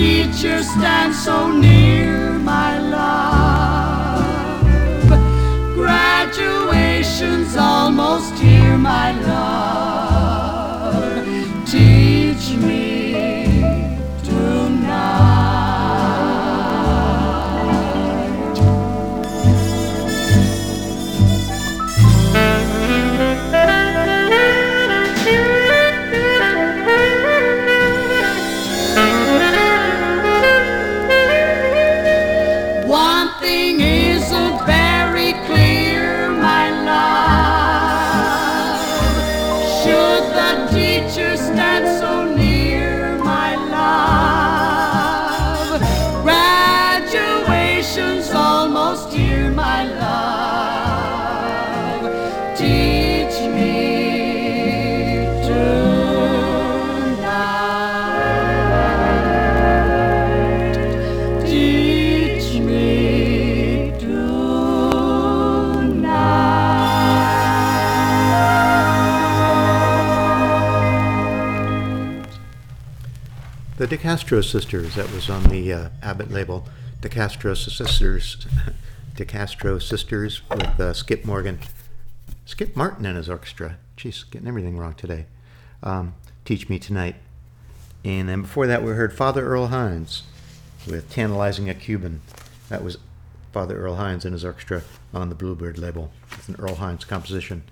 teacher stand so near, my love? DeCastro sisters, that was on the uh, Abbott label. DeCastro sisters, DeCastro sisters with uh, Skip Morgan, Skip Martin and his orchestra. Jeez, getting everything wrong today. Um, Teach Me Tonight. And then before that, we heard Father Earl Hines with Tantalizing a Cuban. That was Father Earl Hines and his orchestra on the Bluebird label. It's an Earl Hines composition.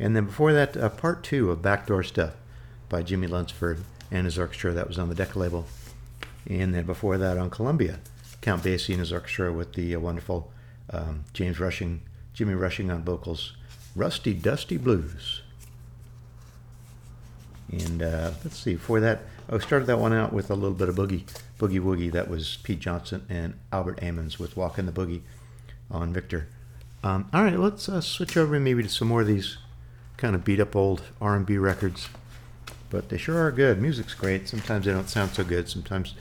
And then before that, uh, part two of Backdoor Stuff by Jimmie Lunceford and his orchestra. That was on the Decca label. And then before that, on Columbia, Count Basie and his orchestra with the uh, wonderful um, James Rushing, Jimmy Rushing on vocals, Rusty Dusty Blues. And uh, let's see, before that, I started that one out with a little bit of boogie, boogie woogie. That was Pete Johnson and Albert Ammons with "Walkin' the Boogie" on Victor. Um, all right, let's uh, switch over maybe to some more of these kind of beat up old R&B records, but they sure are good. Music's great. Sometimes they don't sound so good. Sometimes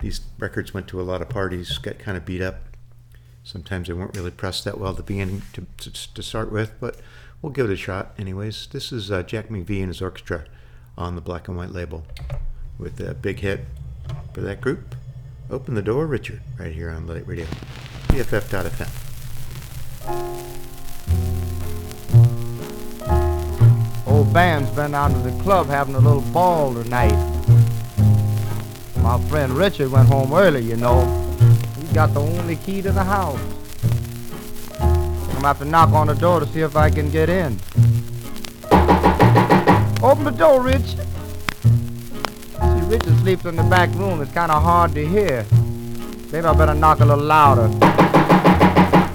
these records went to a lot of parties, got kind of beat up. Sometimes they weren't really pressed that well the beginning to, to, to start with, but we'll give it a shot anyways. This is uh, Jack McVea and his orchestra on the black and white label with a big hit for that group. Open the door, Richard, right here on Luddite Radio, BFF.fm. Old band's been out to the club having a little ball tonight. My friend Richard went home early, you know. He got the only key to the house. I'm gonna have to knock on the door to see if I can get in. Open the door, Rich. See, Richard sleeps in the back room. It's kind of hard to hear. Maybe I better knock a little louder.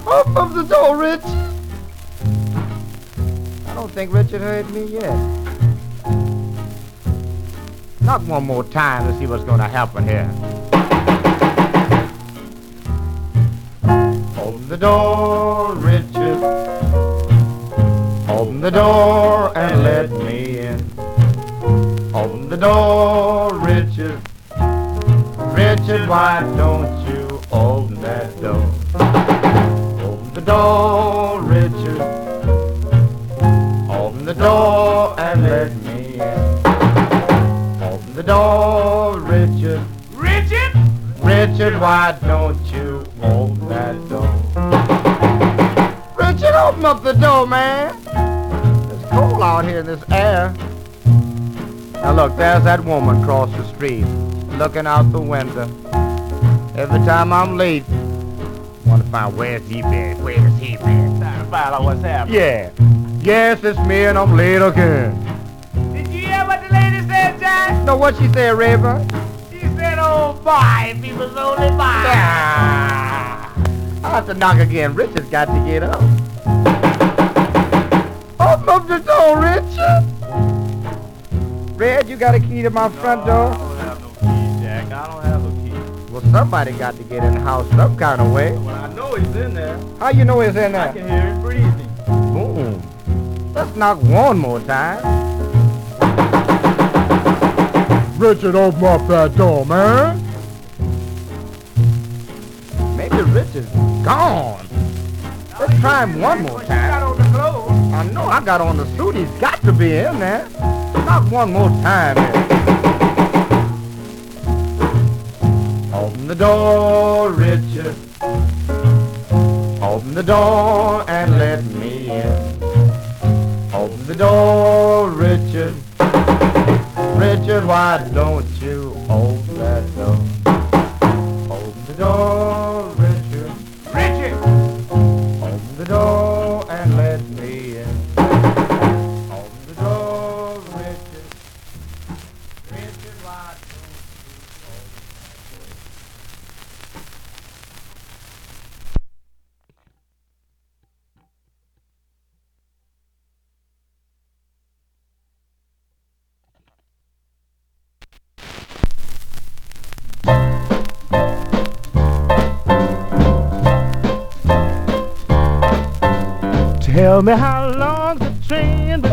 Open the door, Rich. Don't think Richard heard me yet. Knock one more time to see what's gonna happen here. Open the door, Richard. Open the door and let me in. Open the door, Richard. Richard, why don't you open that door? Open the door, Richard. Open the door and let me in. Open the door, Richard. Richard? Richard, why don't you open that door? Richard, open up the door, man. It's cold out here in this air. Now look, there's that woman across the street, looking out the window. Every time I'm late, I want to find where's he been, where's he been. Trying to find out what's happening. Yeah, yes, it's me and I'm late again. Did you hear what the lady said, Jack? No, what she said, Raven? She said, oh, boy, if he was only mine. Ah, I have to knock again. Richard's got to get up. Open up the door, Richard. Red, you got a key to my front door? I don't have no key, Jack. I don't have a key. Well, somebody got to get in the house some kind of way. Well, I know he's in there. How you know he's in there? I can hear him breathing. Boom. Let's knock one more time. Richard, open up that door, man. Maybe Richard's gone. Let's try him one more Got time. on the clothes. I know I got on the suit. He's got to be in there. Knock one more time here. Open the door, Richard. Open the door and let me in. Door, Richard. Richard, why don't Tell me how long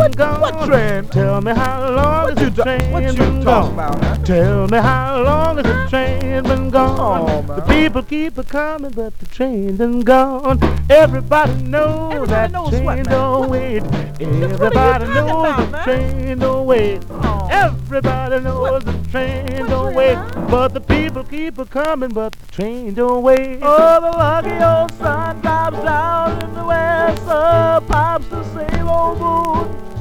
been gone. what train? Tell me how long What has the train what you been gone. about? Tell me how long has the train been gone. Oh, the people keep a coming, but the train been gone. Everybody knows Everybody that knows train what, don't wait. what Everybody knows about, the train don't wait. Oh. Everybody knows the train what don't wait. But the people keep a coming, but the train don't wait. Oh, the lucky old sun drops down in the west, uh, pops the same old moon.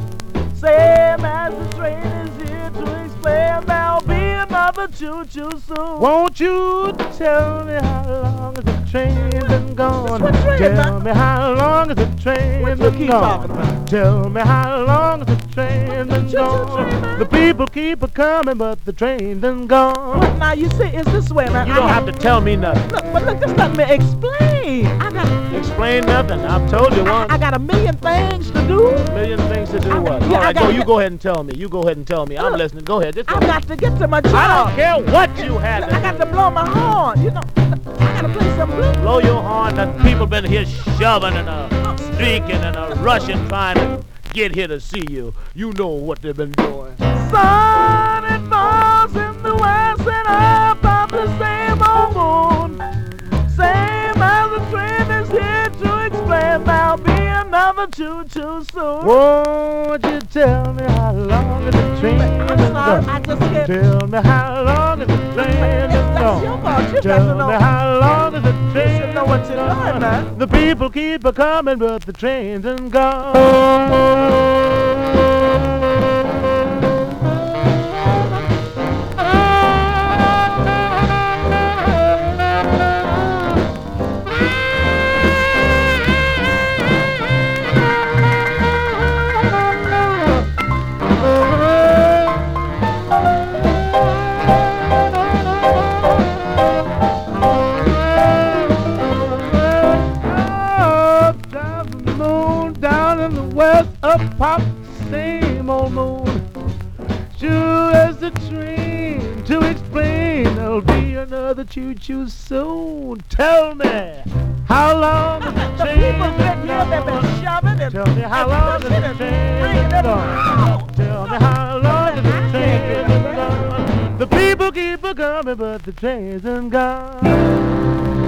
Same as the train is here to explain there'll be another choo-choo soon. Won't you tell me how long train been gone? Train, Tell man? me how long has the train been gone? Tell me how long has the train been gone? The people keep a coming, but the train done gone. But now you see, it's this way, man. You don't have to tell me nothing. Look, but look, just let me explain. I got, Explain nothing. I've told you once. I got a million things to do. A million things to do. I- What? yeah, All I gotta go. You go ahead and tell me. You go ahead and tell me. I'm Look, listening. Go ahead. Just go. I got to get to my job. I don't care what you have. To I got to blow my horn. You know, I got to play some blues. blow your horn. The people been here shoving and uh, streaking and uh, rushing, trying to get here to see you. You know what they've been doing. Sun it falls in the west and up on the same old moon. Same as the train is here to explain there'll be another choo-choo soon. Won't you tell me how long is the train I'm sorry. I just can't. Tell me how long is the train been That's your fault. You got to Tell know. me how long is the You train should know what you're doing, man. The people keep a coming, but the train's done gone. Another choo-choo soon. Tell me, how long is the train people been been here, they've been gone? shoving and Tell me how long the and train bringing been it gone? Tell me how long the train been gone? The people keep a coming, but the train's done gone.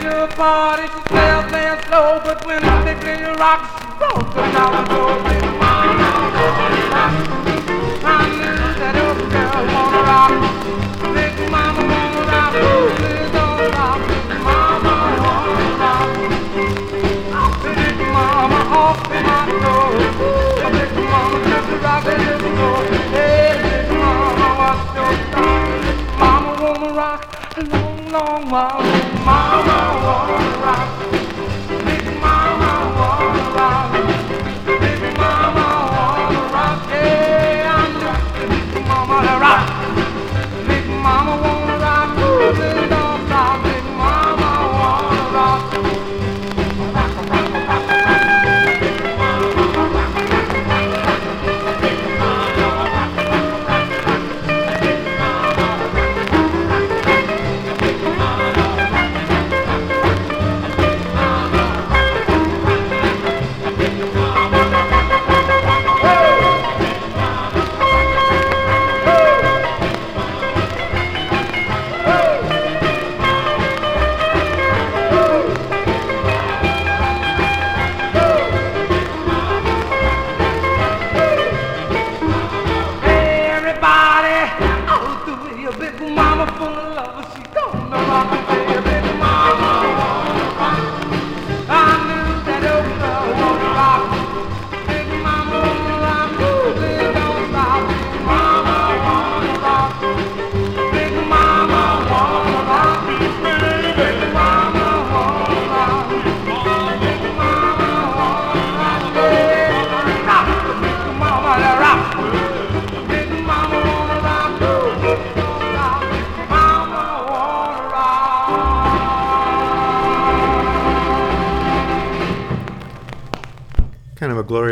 To party. She said playing slow, but when the big rocks, she broke the door. Long,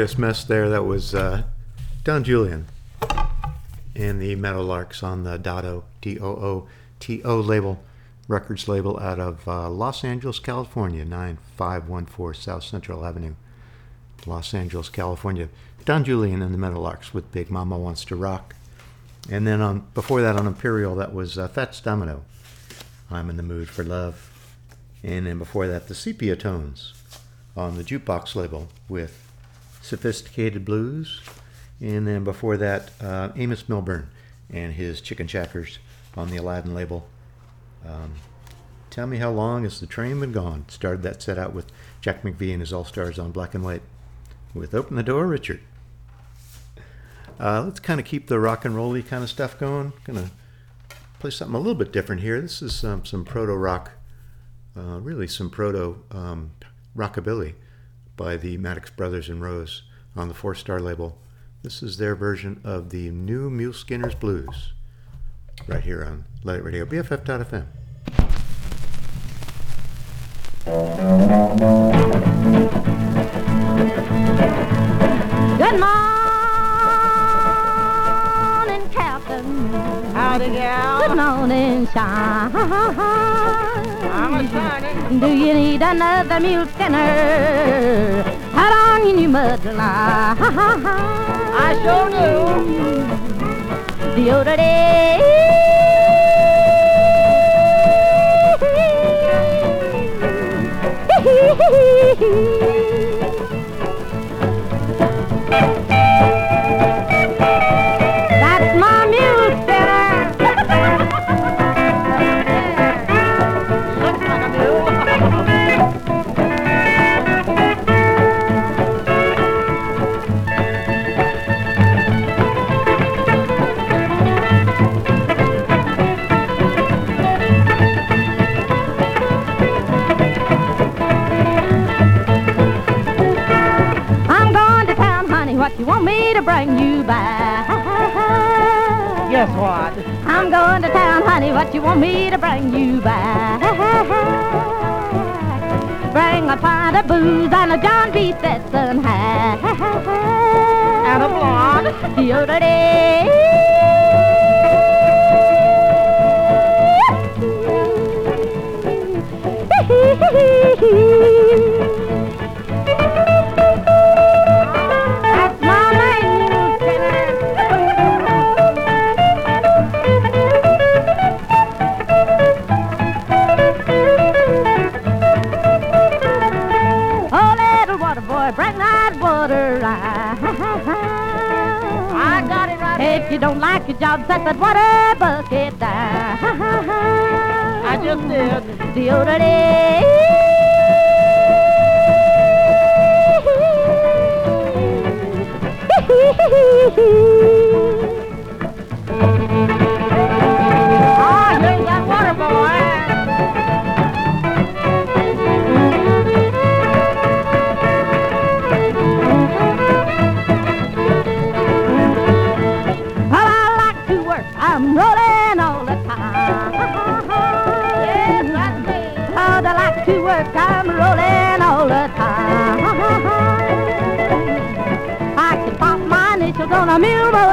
Kind glorious mess there. That was uh, Don Julian and the Meadowlarks on the Dooto, D O O T O label, records label out of uh, Los Angeles, California, 9514 South Central Avenue, Los Angeles, California. Don Julian and the Meadowlarks with Big Mama Wants to Rock. And then on before that on Imperial, that was uh, Fats Domino, I'm in the Mood for Love. And then before that, the Sepia Tones on the Jukebox label with Sophisticated Blues. And then before that, uh, Amos Milburn and his Chicken Shackers on the Aladdin label. Um, Tell Me How Long Has the Train Been Gone? Started that set out with Jack McVea and his All Stars on Black and White with Open the Door, Richard. Uh, let's kind of keep the rock and rolly kind of stuff going. Gonna play something a little bit different here. This is um, some proto rock, uh, really some proto um, rockabilly by the Maddox Brothers and Rose on the Four Star label. This is their version of the new Mule Skinner's Blues, right here on Luddite Radio, BFF.fm. Good morning, Captain. Howdy, gal. Good morning, Sean. I'm a shining. Do you need another mule skinner? How long in your mud lie? I sure do. The other day. bring you back. Guess what? I'm going to town, honey. What you want me to bring you back? Bring a pint of booze and a John B. Stetson hat. And a blonde. Yodel. hee hee hee If you don't like your job, set that water bucket down. I just did. Ah, your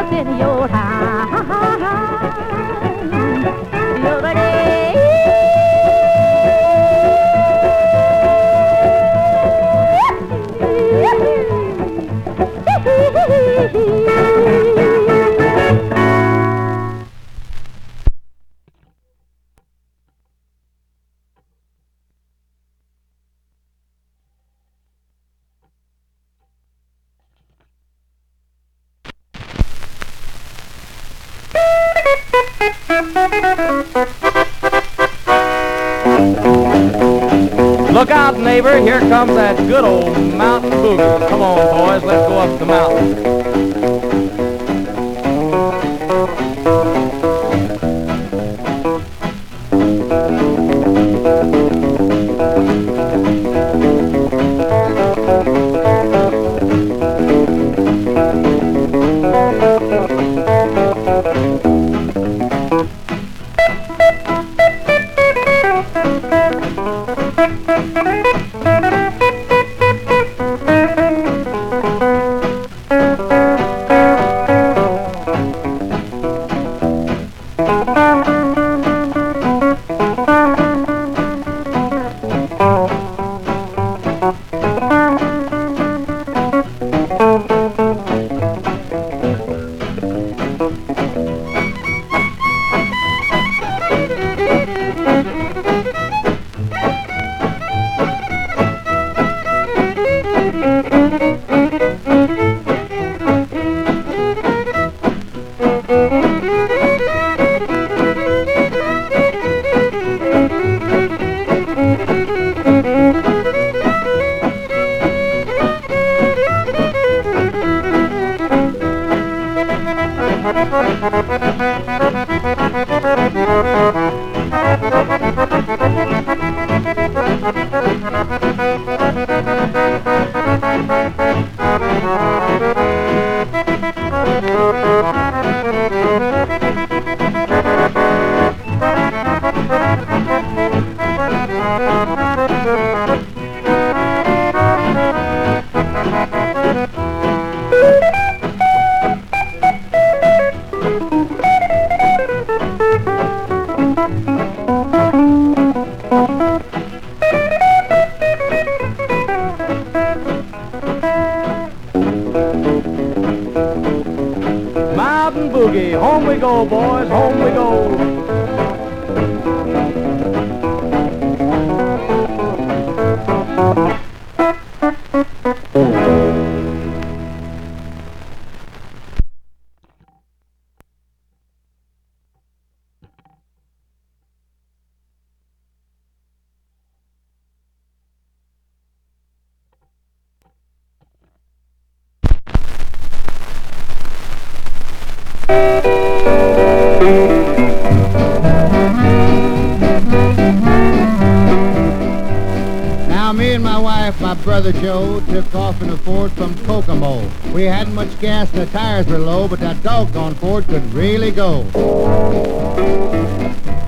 the tires were low, but that doggone Ford could really go.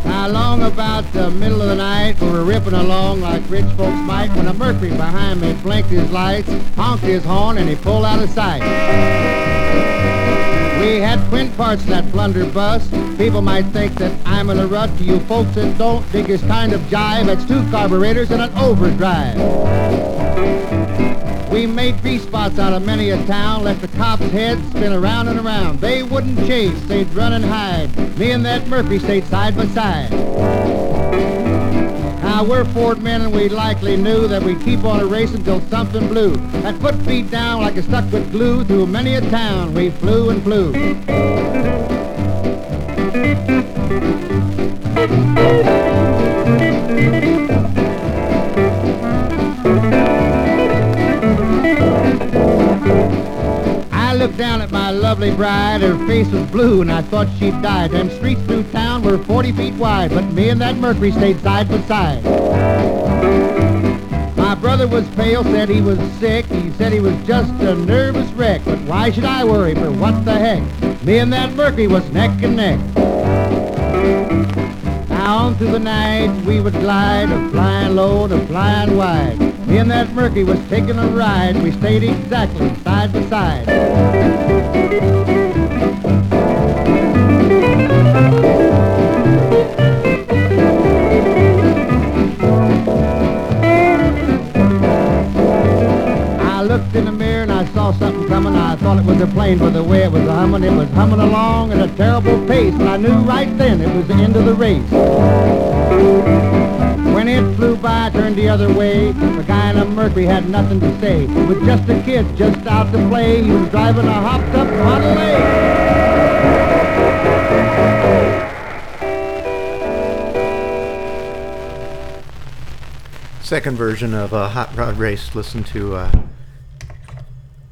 Now, along about the middle of the night, we were ripping along like rich folks might when a Mercury behind me blinked his lights, honked his horn, and he pulled out of sight. We had twin parts in that blunderbuss. People might think that I'm in a rut. To you folks that don't dig this kind of jive, it's two carburetors and an overdrive. We made V-spots out of many a town, let the cops' heads spin around and around. They wouldn't chase, they'd run and hide. Me and that Mercury stayed side by side. Now we're Ford men and we likely knew that we'd keep on a race until something blew. That put feet down like a stuck with glue through many a town. We flew and flew. Lovely bride, her face was blue and I thought she'd died. Them streets through town were 40 feet wide, but me and that Mercury stayed side by side. My brother was pale, said he was sick, he said he was just a nervous wreck, but why should I worry, for what the heck? Me and that Mercury was neck and neck. Down through the night we would glide, a flying low a flying wide. Me and that Mercury was taking a ride, we stayed exactly side by side. I looked in the mirror and I saw something coming. I thought it was a plane, but the way it was humming, it was humming along at a terrible pace. And I knew right then it was the end of the race. When it flew by, I turned the other way. The guy in a Mercury had nothing to say. Was just a kid just out to play. He was driving a hopped up Model A. Second version of uh, Hot Rod Race. Listen to uh,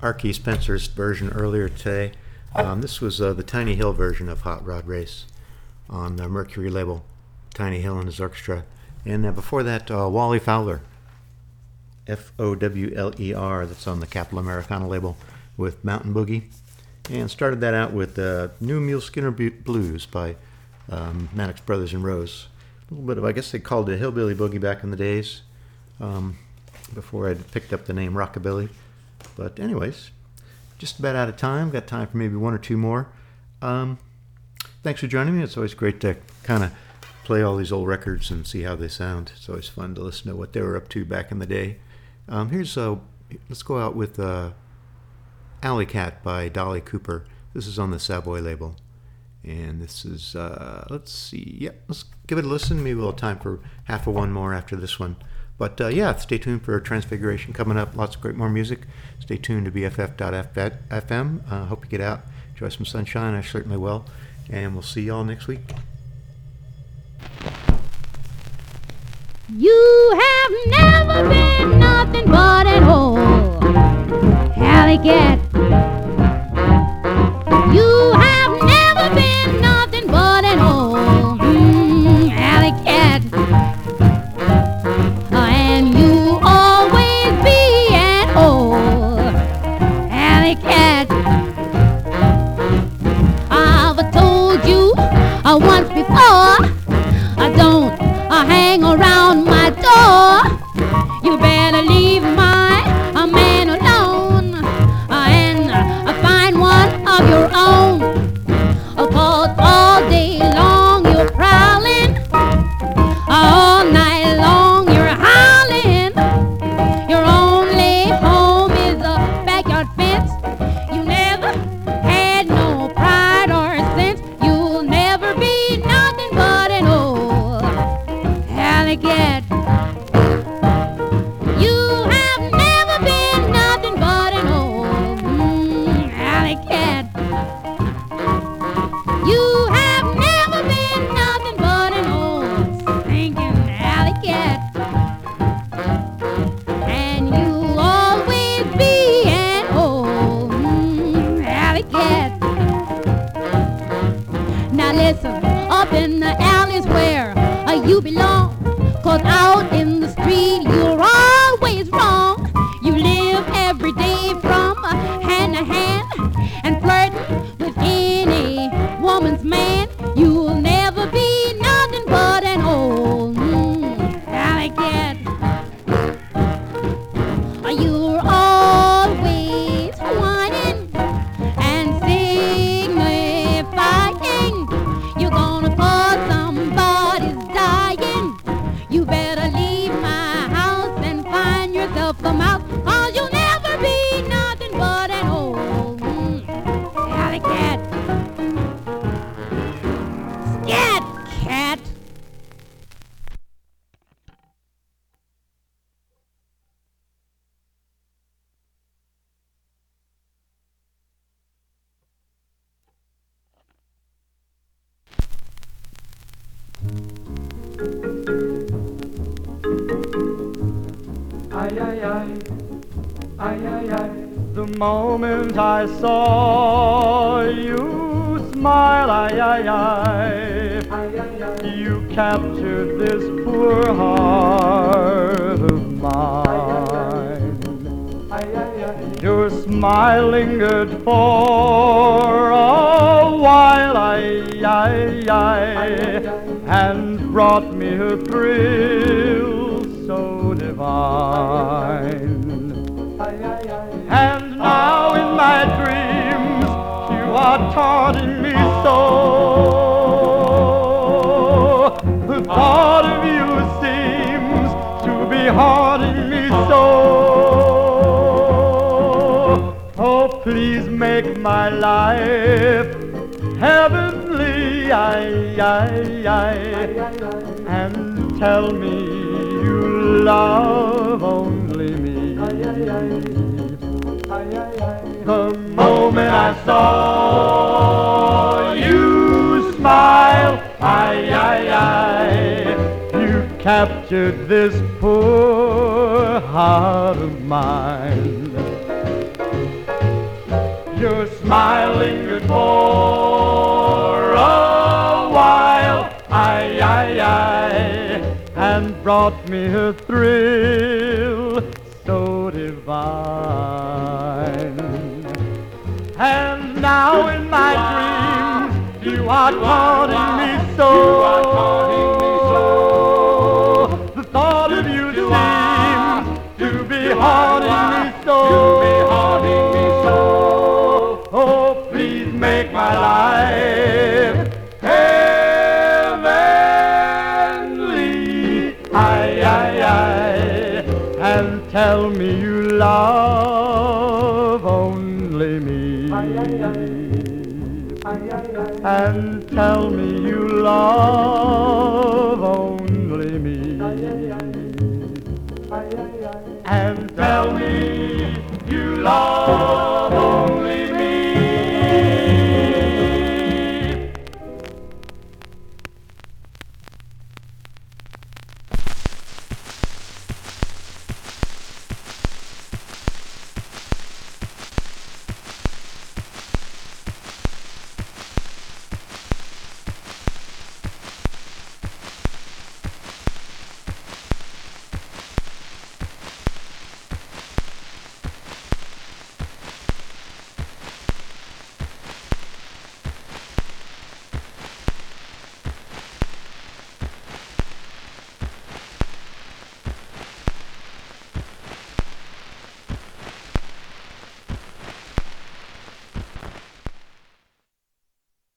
Arkie Spencer's version earlier today. Um, this was uh, the Tiny Hill version of Hot Rod Race on the Mercury label. Tiny Hill and his orchestra. And uh, before that, uh, Wally Fowler. F O W L E R, that's on the Capitol Americana label with Mountain Boogie. And started that out with uh, New Mule Skinner Blues by um, Maddox Brothers and Rose. A little bit of, I guess they called it Hillbilly Boogie back in the days um, before I'd picked up the name Rockabilly. But, anyways, just about out of time. Got time for maybe one or two more. Um, thanks for joining me. It's always great to kind of play all these old records and see how they sound. It's always fun to listen to what they were up to back in the day. Um, here's uh, let's go out with uh, Alley Cat by Dolly Cooper. This is on the Savoy label. And this is, uh, let's see, yeah, let's give it a listen. Maybe we'll have time for half of one more after this one. But uh, yeah, stay tuned for Transfiguration coming up. Lots of great more music. Stay tuned to BFF.FM. Uh, hope you get out, enjoy some sunshine. I certainly will. And we'll see y'all next week. You have never been nothing but an old alley cat. Moment I saw you smile, ay, ay, ay, you captured this poor heart of mine. Your smile lingered for a while, ay, ay, ay, and brought me a thrill so divine. My dreams you are taunting me so. The thought of you seems to be haunting me so. Oh, please make my life heavenly, I, I, and tell me you love only me. The moment I saw you smile, I, I, I, you captured this poor heart of mine. Your smile lingered for a while, I, I, I, and brought me a thrill now in my dreams you are taunting me so. And tell me you love